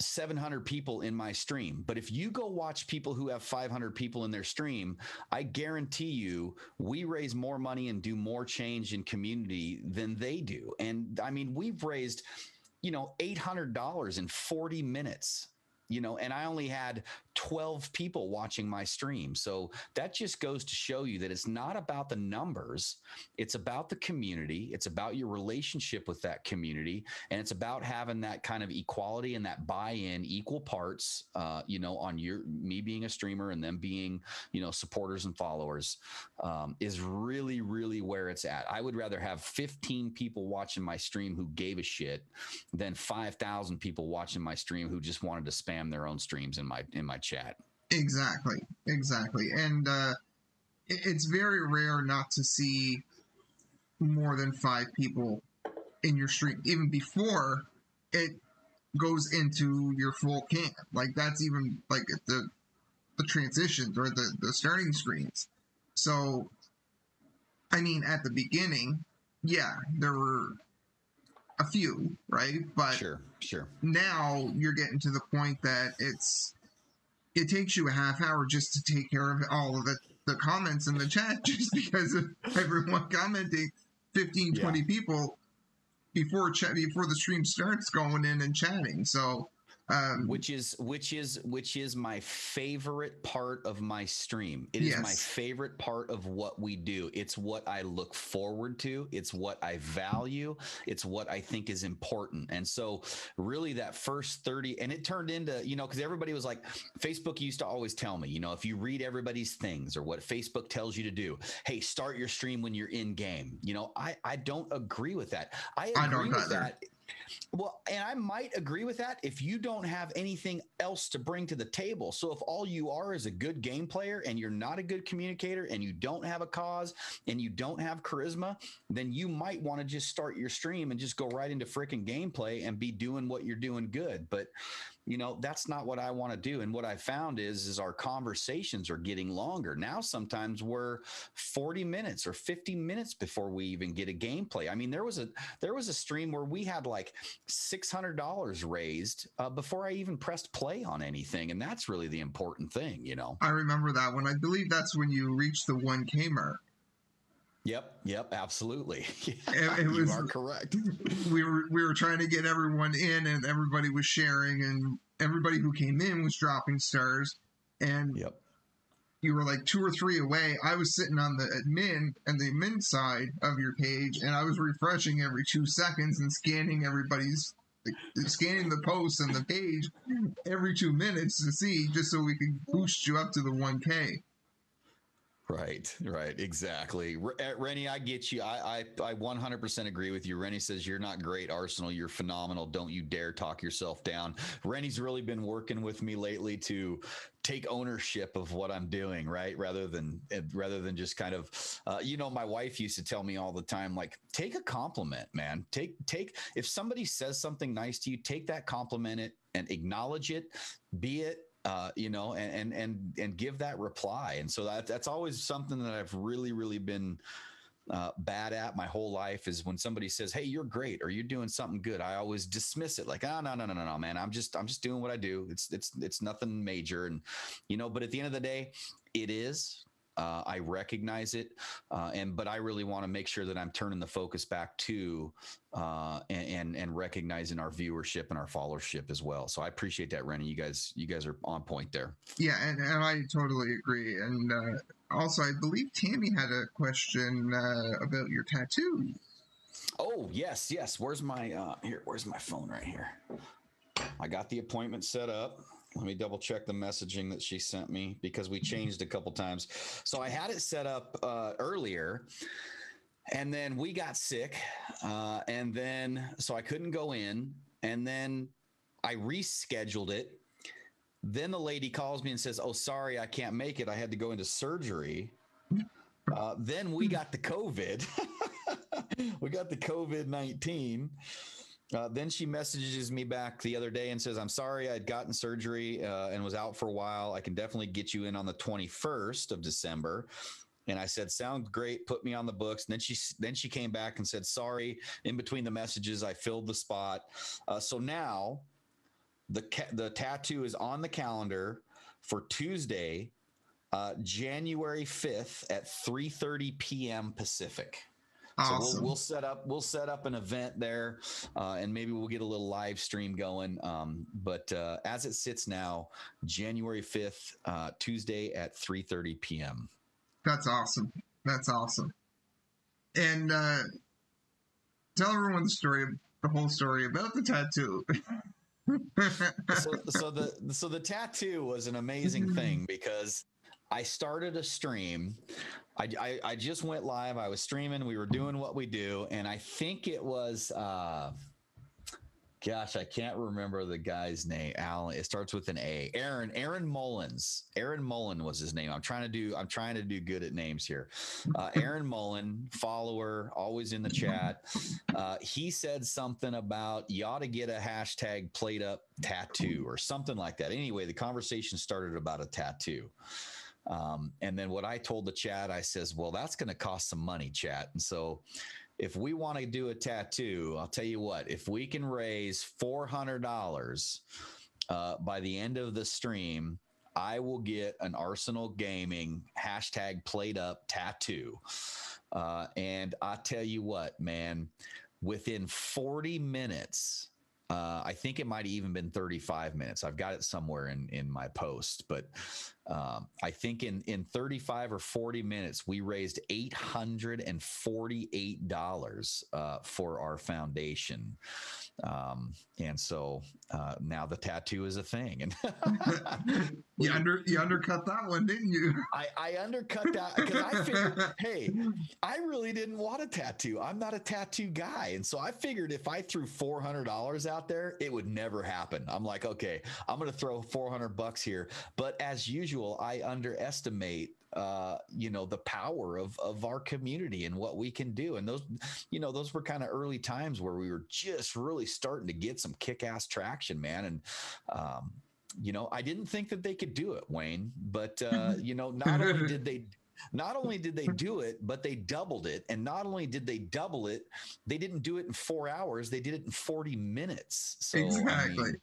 700 people in my stream. But if you go watch people who have 500 people in their stream, I guarantee you we raise more money and do more change in community than they do. And I mean, we've raised, you know, $800 in 40 minutes. You know, and I only had 12 people watching my stream. So that just goes to show you that it's not about the numbers. It's about the community. It's about your relationship with that community. And it's about having that kind of equality and that buy in equal parts, uh, you know, on your, me being a streamer and them being, you know, supporters and followers um, is really, really where it's at. I would rather have 15 people watching my stream who gave a shit than 5,000 people watching my stream who just wanted to spam their own streams in my, in my chat. Exactly, exactly. And uh, it, it's very rare not to see more than five people in your stream, even before it goes into your full camp. Like that's even like the the transitions or the the starting screens. So, I mean, at the beginning, yeah, there were a few, right? But Sure, sure. now you're getting to the point that it's it takes you a half hour just to take care of all of the, the comments in the chat just because of everyone commenting 15 20 people before before the stream starts going in and chatting so um which is which is which is my favorite part of my stream. It is my favorite part of what we do. It's what i look forward to. It's what i value. It's what i think is important. And so really that first 30 and it turned into you know because everybody was like facebook used to always tell me you know if you read everybody's things or what facebook tells you to do hey start your stream when you're in game you know i i don't agree with that. I agree I with either. that well, and I might agree with that if you don't have anything else to bring to the table. So if all you are is a good game player and you're not a good communicator and you don't have a cause and you don't have charisma, then you might want to just start your stream and just go right into freaking gameplay and be doing what you're doing good. But you know, that's not what I want to do. And what I found is is our conversations are getting longer. Now sometimes we're 40 minutes or 50 minutes before we even get a gameplay. I mean, there was a there was a stream where we had like $600 raised uh, before I even pressed play on anything. And that's really the important thing, you know? i remember that one i believe that's when you reached the 1k mark Yep. Yep. Absolutely. It- it you was- are correct. we were we were trying to get everyone in and everybody was sharing and everybody who came in was dropping stars and Yep. you were like two or three away. I was sitting on the admin and the admin side of your page, and I was refreshing every two seconds and scanning everybody's, like, scanning the posts and the page every two minutes to see, just so we could boost you up to the 1K. Right, right, exactly. Uh, Rennie, I get you. I, I, I 100% agree with you. Rennie says you're not great, Arsenal. You're phenomenal. Don't you dare talk yourself down. Rennie's really been working with me lately to take ownership of what I'm doing, right? Rather than eh, rather than just kind of, uh, you know, my wife used to tell me all the time, like, take a compliment, man. Take take if somebody says something nice to you, take that compliment it and acknowledge it, be it uh, you know, and, and and and give that reply. And so that that's always something that I've really really been uh, bad at my whole life is when somebody says, "Hey, you're great," or "You're doing something good." I always dismiss it like, "Oh, no, no, no, no, no, man. I'm just I'm just doing what I do. It's it's it's nothing major." And you know, but at the end of the day, it is. Uh, I recognize it, uh, and but I really want to make sure that I'm turning the focus back to uh, and, and, and recognizing our viewership and our followership as well. So I appreciate that, Rennie. You guys you guys are on point there. Yeah, and, and I totally agree. And uh, also, I believe Tammy had a question uh, about your tattoo. Oh yes, yes. Where's my uh, here? Where's my phone right here? I got the appointment set up. Let me double check the messaging that she sent me because we changed a couple times. So I had it set up uh, earlier, and then we got sick, uh, and then so I couldn't go in, and then I rescheduled it. Then the lady calls me and says, "Oh, sorry, I can't make it. I had to go into surgery." Uh, then we got the COVID. we got the COVID nineteen. Uh, then she messages me back the other day and says, I'm sorry I'd gotten surgery uh, and was out for a while. I can definitely get you in on the 21st of December. And I said, "Sounds great. Put me on the books." And then she then she came back and said, "Sorry." In between the messages, I filled the spot. Uh, so now, the ca- the tattoo is on the calendar for Tuesday, uh, January fifth at three thirty p.m. Pacific. Awesome. So we'll, we'll, set up we'll set up an event there, uh, and maybe we'll get a little live stream going. Um, but uh, as it sits now, January fifth, uh, Tuesday at three thirty p.m. That's awesome. That's awesome. And uh, tell everyone the story, the whole story about the tattoo. so, so the so the tattoo was an amazing thing because I started a stream. I, I, I, just went live. I was streaming. We were doing what we do, and I think it was. Uh, gosh, I can't remember the guy's name. Alan. It starts with an A. Aaron. Aaron Mullins. Aaron Mullen was his name. I'm trying to do. I'm trying to do good at names here. Uh, Aaron Mullen, follower, always in the chat. Uh, he said something about you ought to get a hashtag plate up tattoo or something like that. Anyway, the conversation started about a tattoo. Um, and then what I told the chat, I says, well, that's going to cost some money, chat. And so if we want to do a tattoo, I'll tell you what, if we can raise $400 uh, by the end of the stream, I will get an Arsenal Gaming hashtag played up tattoo. Uh, and I tell you what, man, within 40 minutes, uh, I think it might have even been 35 minutes. I've got it somewhere in in my post, but um, I think in in 35 or 40 minutes we raised 848 dollars uh, for our foundation, um, and so uh, now the tattoo is a thing. And you under you undercut that one, didn't you? I, I undercut that because I figured, hey, I really didn't want a tattoo. I'm not a tattoo guy, and so I figured if I threw 400 dollars out there, it would never happen. I'm like, okay, I'm going to throw 400 bucks here, but as usual, I underestimate uh, you know, the power of of our community and what we can do. And those, you know, those were kind of early times where we were just really starting to get some kick ass traction, man. And um, you know, I didn't think that they could do it, Wayne, but uh, you know, not only did they not only did they do it, but they doubled it. And not only did they double it, they didn't do it in four hours, they did it in 40 minutes. So, exactly. I mean,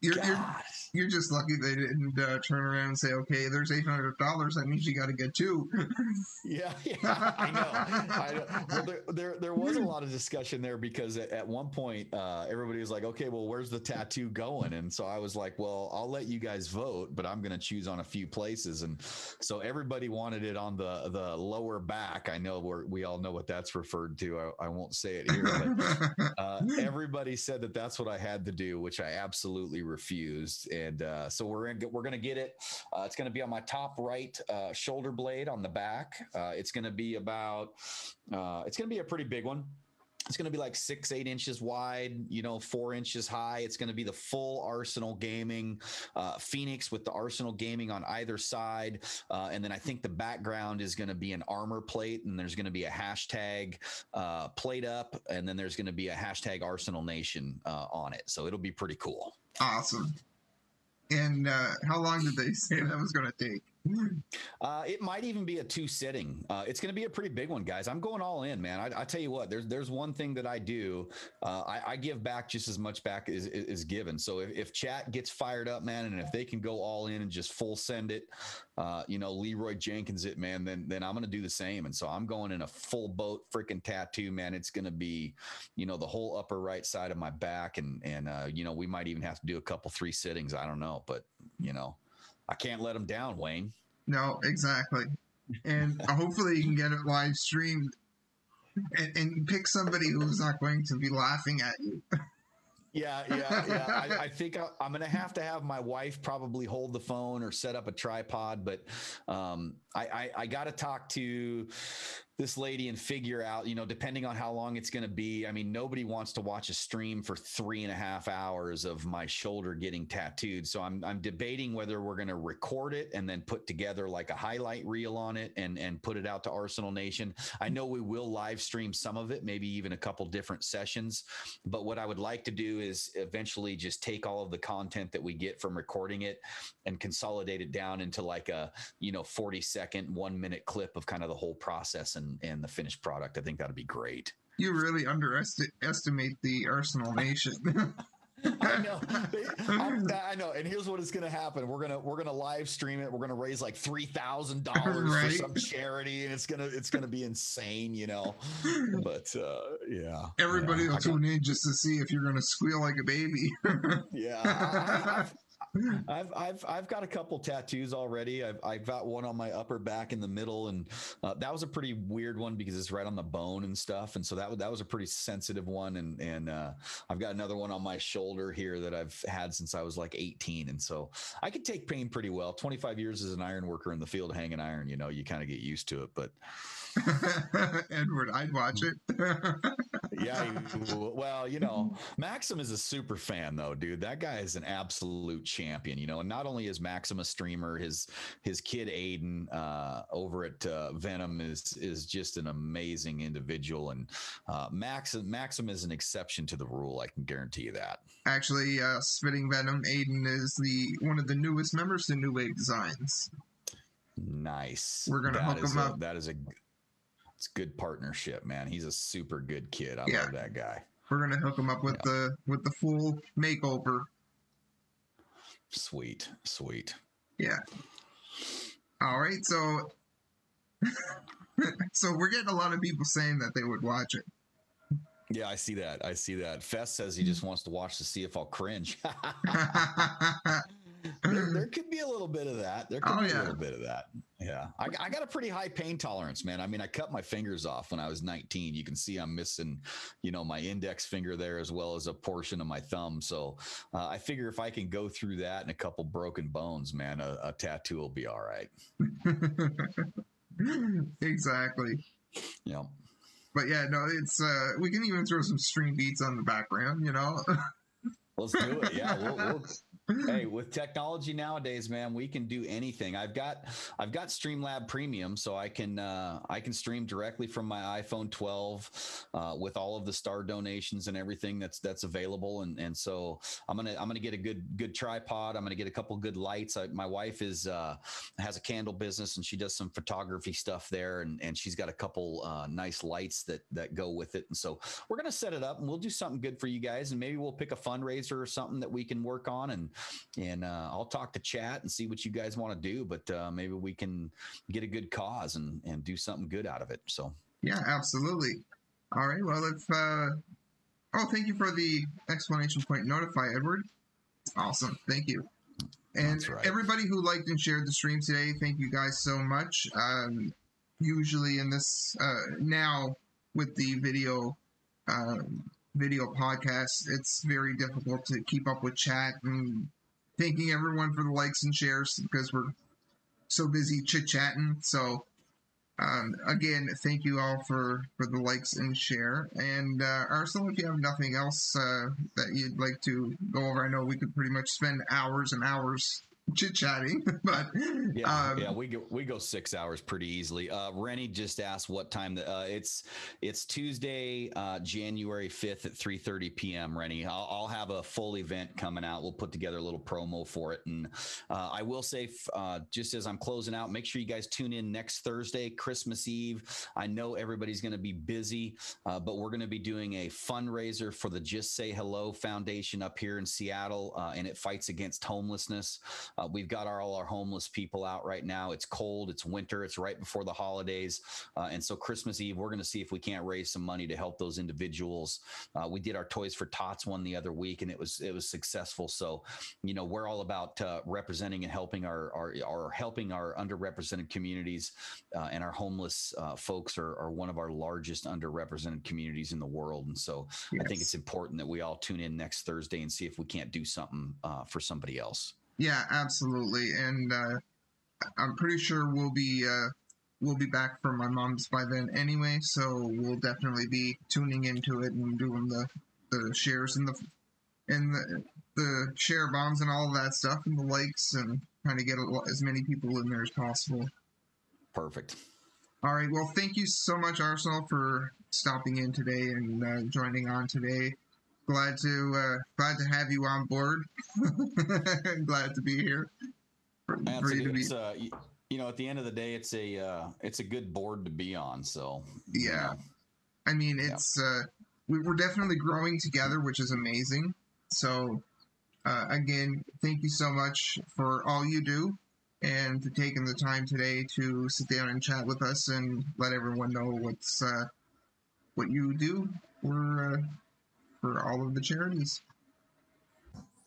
you're, you're, you're just lucky they didn't uh, turn around and say, "Okay, there's eight hundred dollars. That means you got to get two. yeah, yeah, I know. I know. Well, there, there, there was a lot of discussion there because at, at one point uh, everybody was like, "Okay, well, where's the tattoo going?" And so I was like, "Well, I'll let you guys vote, but I'm going to choose on a few places." And so everybody wanted it on the the lower back. I know we we all know what that's referred to. I, I won't say it here, but uh, everybody said that that's what I had to do, which I absolutely absolutely refused. And uh, so we're in, we're going to get it. Uh, it's going to be on my top right uh, shoulder blade on the back. Uh, it's going to be about. Uh, it's going to be a pretty big one it's going to be like six, eight inches wide, you know, four inches high. It's going to be the full Arsenal Gaming uh, Phoenix with the Arsenal Gaming on either side. Uh, and then I think the background is going to be an armor plate, and there's going to be a hashtag uh, plate up, and then there's going to be a hashtag Arsenal Nation uh, on it. So it'll be pretty cool. Awesome. And uh, how long did they say that was going to take? Uh, it might even be a two sitting. Uh, it's going to be a pretty big one, guys. I'm going all in, man. I, I tell you what, there's there's one thing that I do. Uh, I, I, give back just as much back as is given. So if, if chat gets fired up, man, and if they can go all in and just full send it, uh, you know, Leeroy Jenkins it, man, then then I'm going to do the same. And so I'm going in a full boat freaking tattoo, man. It's going to be, you know, the whole upper right side of my back, and and uh, you know, we might even have to do a couple three sittings. I don't know, but you know. I can't let them down, Wayne. No, exactly. And hopefully you can get it live streamed and, and pick somebody who's not going to be laughing at you. Yeah, yeah, yeah. I, I think I, am going to have to have my wife probably hold the phone or set up a tripod, but um, I, I, I got to talk to this lady and figure out, you know, depending on how long it's going to be. I mean, nobody wants to watch a stream for three and a half hours of my shoulder getting tattooed. So I'm, I'm debating whether we're going to record it and then put together like a highlight reel on it and, and put it out to Arsenal Nation. I know we will live stream some of it, maybe even a couple different sessions. But what I would like to do is eventually just take all of the content that we get from recording it and consolidate it down into like a, you know, 40 second, one minute clip of kind of the whole process and, and the finished product. I think that'd be great. You really underestimate the Arsenal Nation. I know. I know. And here's what is going to happen. We're gonna we're gonna live stream it. We're gonna raise like three thousand dollars right? for some charity, and it's gonna it's gonna be insane, you know. But uh, yeah, everybody will tune in just to see if you're gonna squeal like a baby. yeah, I, I've I've I've got a couple tattoos already. I've I've got one on my upper back in the middle, and uh, that was a pretty weird one because it's right on the bone and stuff. And so that that was a pretty sensitive one. And and uh, I've got another one on my shoulder here that I've had since I was like 18. And so I could take pain pretty well. 25 years as an iron worker in the field hanging iron, you know, you kind of get used to it. But Edward, I'd watch it. yeah, well, you know, Maxim is a super fan though, dude. That guy is an absolute champion, you know. And not only is Maxim a streamer, his his kid Aiden uh, over at uh, Venom is is just an amazing individual, and uh, Maxim Maxim is an exception to the rule. I can guarantee you that. Actually, uh, spitting Venom, Aiden is the one of the newest members to New Wave Designs. Nice. We're gonna that hook him a, up. That is a it's good partnership, man. He's a super good kid. I yeah. love that guy. We're gonna hook him up with yeah. the with the full makeover. Sweet, sweet. Yeah. All right, so so we're getting a lot of people saying that they would watch it. Yeah, I see that. I see that. Fest says he just mm-hmm. wants to watch to see if I'll cringe. there, there, could be a little bit of that. There could oh, be yeah. a little bit of that. Yeah. I, I, got a pretty high pain tolerance, man. I mean, I cut my fingers off when I was 19. You can see I'm missing, you know, my index finger there as well as a portion of my thumb. So uh, I figure if I can go through that and a couple broken bones, man, a, a tattoo will be all right. exactly. Yeah. But yeah, no, it's uh we can even throw some stream beats on the background, you know. Let's do it. Yeah, we'll, we'll, hey, with technology nowadays, man, we can do anything. I've got I've got Streamlab Premium, so I can uh, I can stream directly from my iPhone 12 uh, with all of the star donations and everything that's that's available. And and so I'm gonna I'm gonna get a good good tripod. I'm gonna get a couple good lights. I, my wife is uh, has a candle business and she does some photography stuff there, and and she's got a couple uh, nice lights that that go with it. And so we're gonna set it up and we'll do something good for you guys, and maybe we'll pick a fundraiser or something that we can work on and and uh, I'll talk to chat and see what you guys want to do. But uh, maybe we can get a good cause and and do something good out of it. So yeah, absolutely. All right. Well, if uh, oh, thank you for the explanation point. Notify Edward. Awesome. Thank you. And right. everybody who liked and shared the stream today, thank you guys so much. Um, usually in this uh, now with the video um, video podcasts, it's very difficult to keep up with chat and thanking everyone for the likes and shares because we're so busy chit chatting. So, um, again, thank you all for, for the likes and share. And uh, Arsenal, if you have nothing else uh, that you'd like to go over, I know we could pretty much spend hours and hours chit chatting, but yeah, um, yeah, we go we go six hours pretty easily. Uh, Rennie just asked what time the uh, it's it's Tuesday, uh, January fifth at three thirty p.m. Rennie, I'll, I'll, have a full event coming out. We'll put together a little promo for it, and uh, I will say, uh, just as I'm closing out, make sure you guys tune in next Thursday, Christmas Eve. I know everybody's going to be busy, uh, but we're going to be doing a fundraiser for the Just Say Hello Foundation up here in Seattle, and it fights against homelessness. Uh, we've got our, all our homeless people out right now. It's cold, it's winter, it's right before the holidays. Uh, and so, Christmas Eve, we're going to see if we can't raise some money to help those individuals. Uh, we did our Toys for Tots one the other week, and it was it was successful. So, you know, we're all about uh, representing and helping our, our, our helping our underrepresented communities, uh, and our homeless uh, folks are, are one of our largest underrepresented communities in the world. And so, yes. I think it's important that we all tune in next Thursday and see if we can't do something for somebody else. Yeah, absolutely. And uh, I'm pretty sure we'll be uh, we'll be back from my mom's by then anyway. So we'll definitely be tuning into it and doing the the shares and the and the the share bombs and all of that stuff and the likes and trying to get as many people in there as possible. Perfect. All right. Well, thank you so much, Arsenal, for stopping in today and uh, joining on today glad to uh, glad to have you on board. glad to be here. For, for you, to be... Uh, you know, at the end of the day, it's a uh, it's a good board to be on. So yeah, you know. I mean, it's yeah. uh, we, we're definitely growing together, which is amazing. So uh, again, thank you so much for all you do and for taking the time today to sit down and chat with us and let everyone know what's uh, what you do. We're uh, for all of the charities.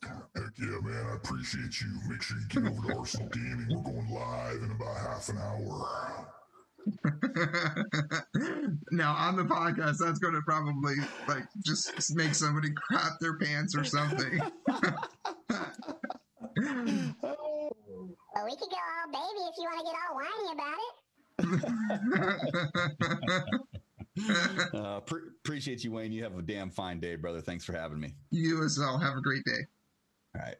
Heck yeah, man. I appreciate you. Make sure you get over to Arsenal Gaming. We're going live in about half an hour. now on the podcast, that's going to probably like just make somebody crap their pants or something. well, we could go all baby if you want to get all whiny about it. uh, pre- appreciate you, Wayne. You have a damn fine day, brother. Thanks for having me. You as well. Have a great day. All right.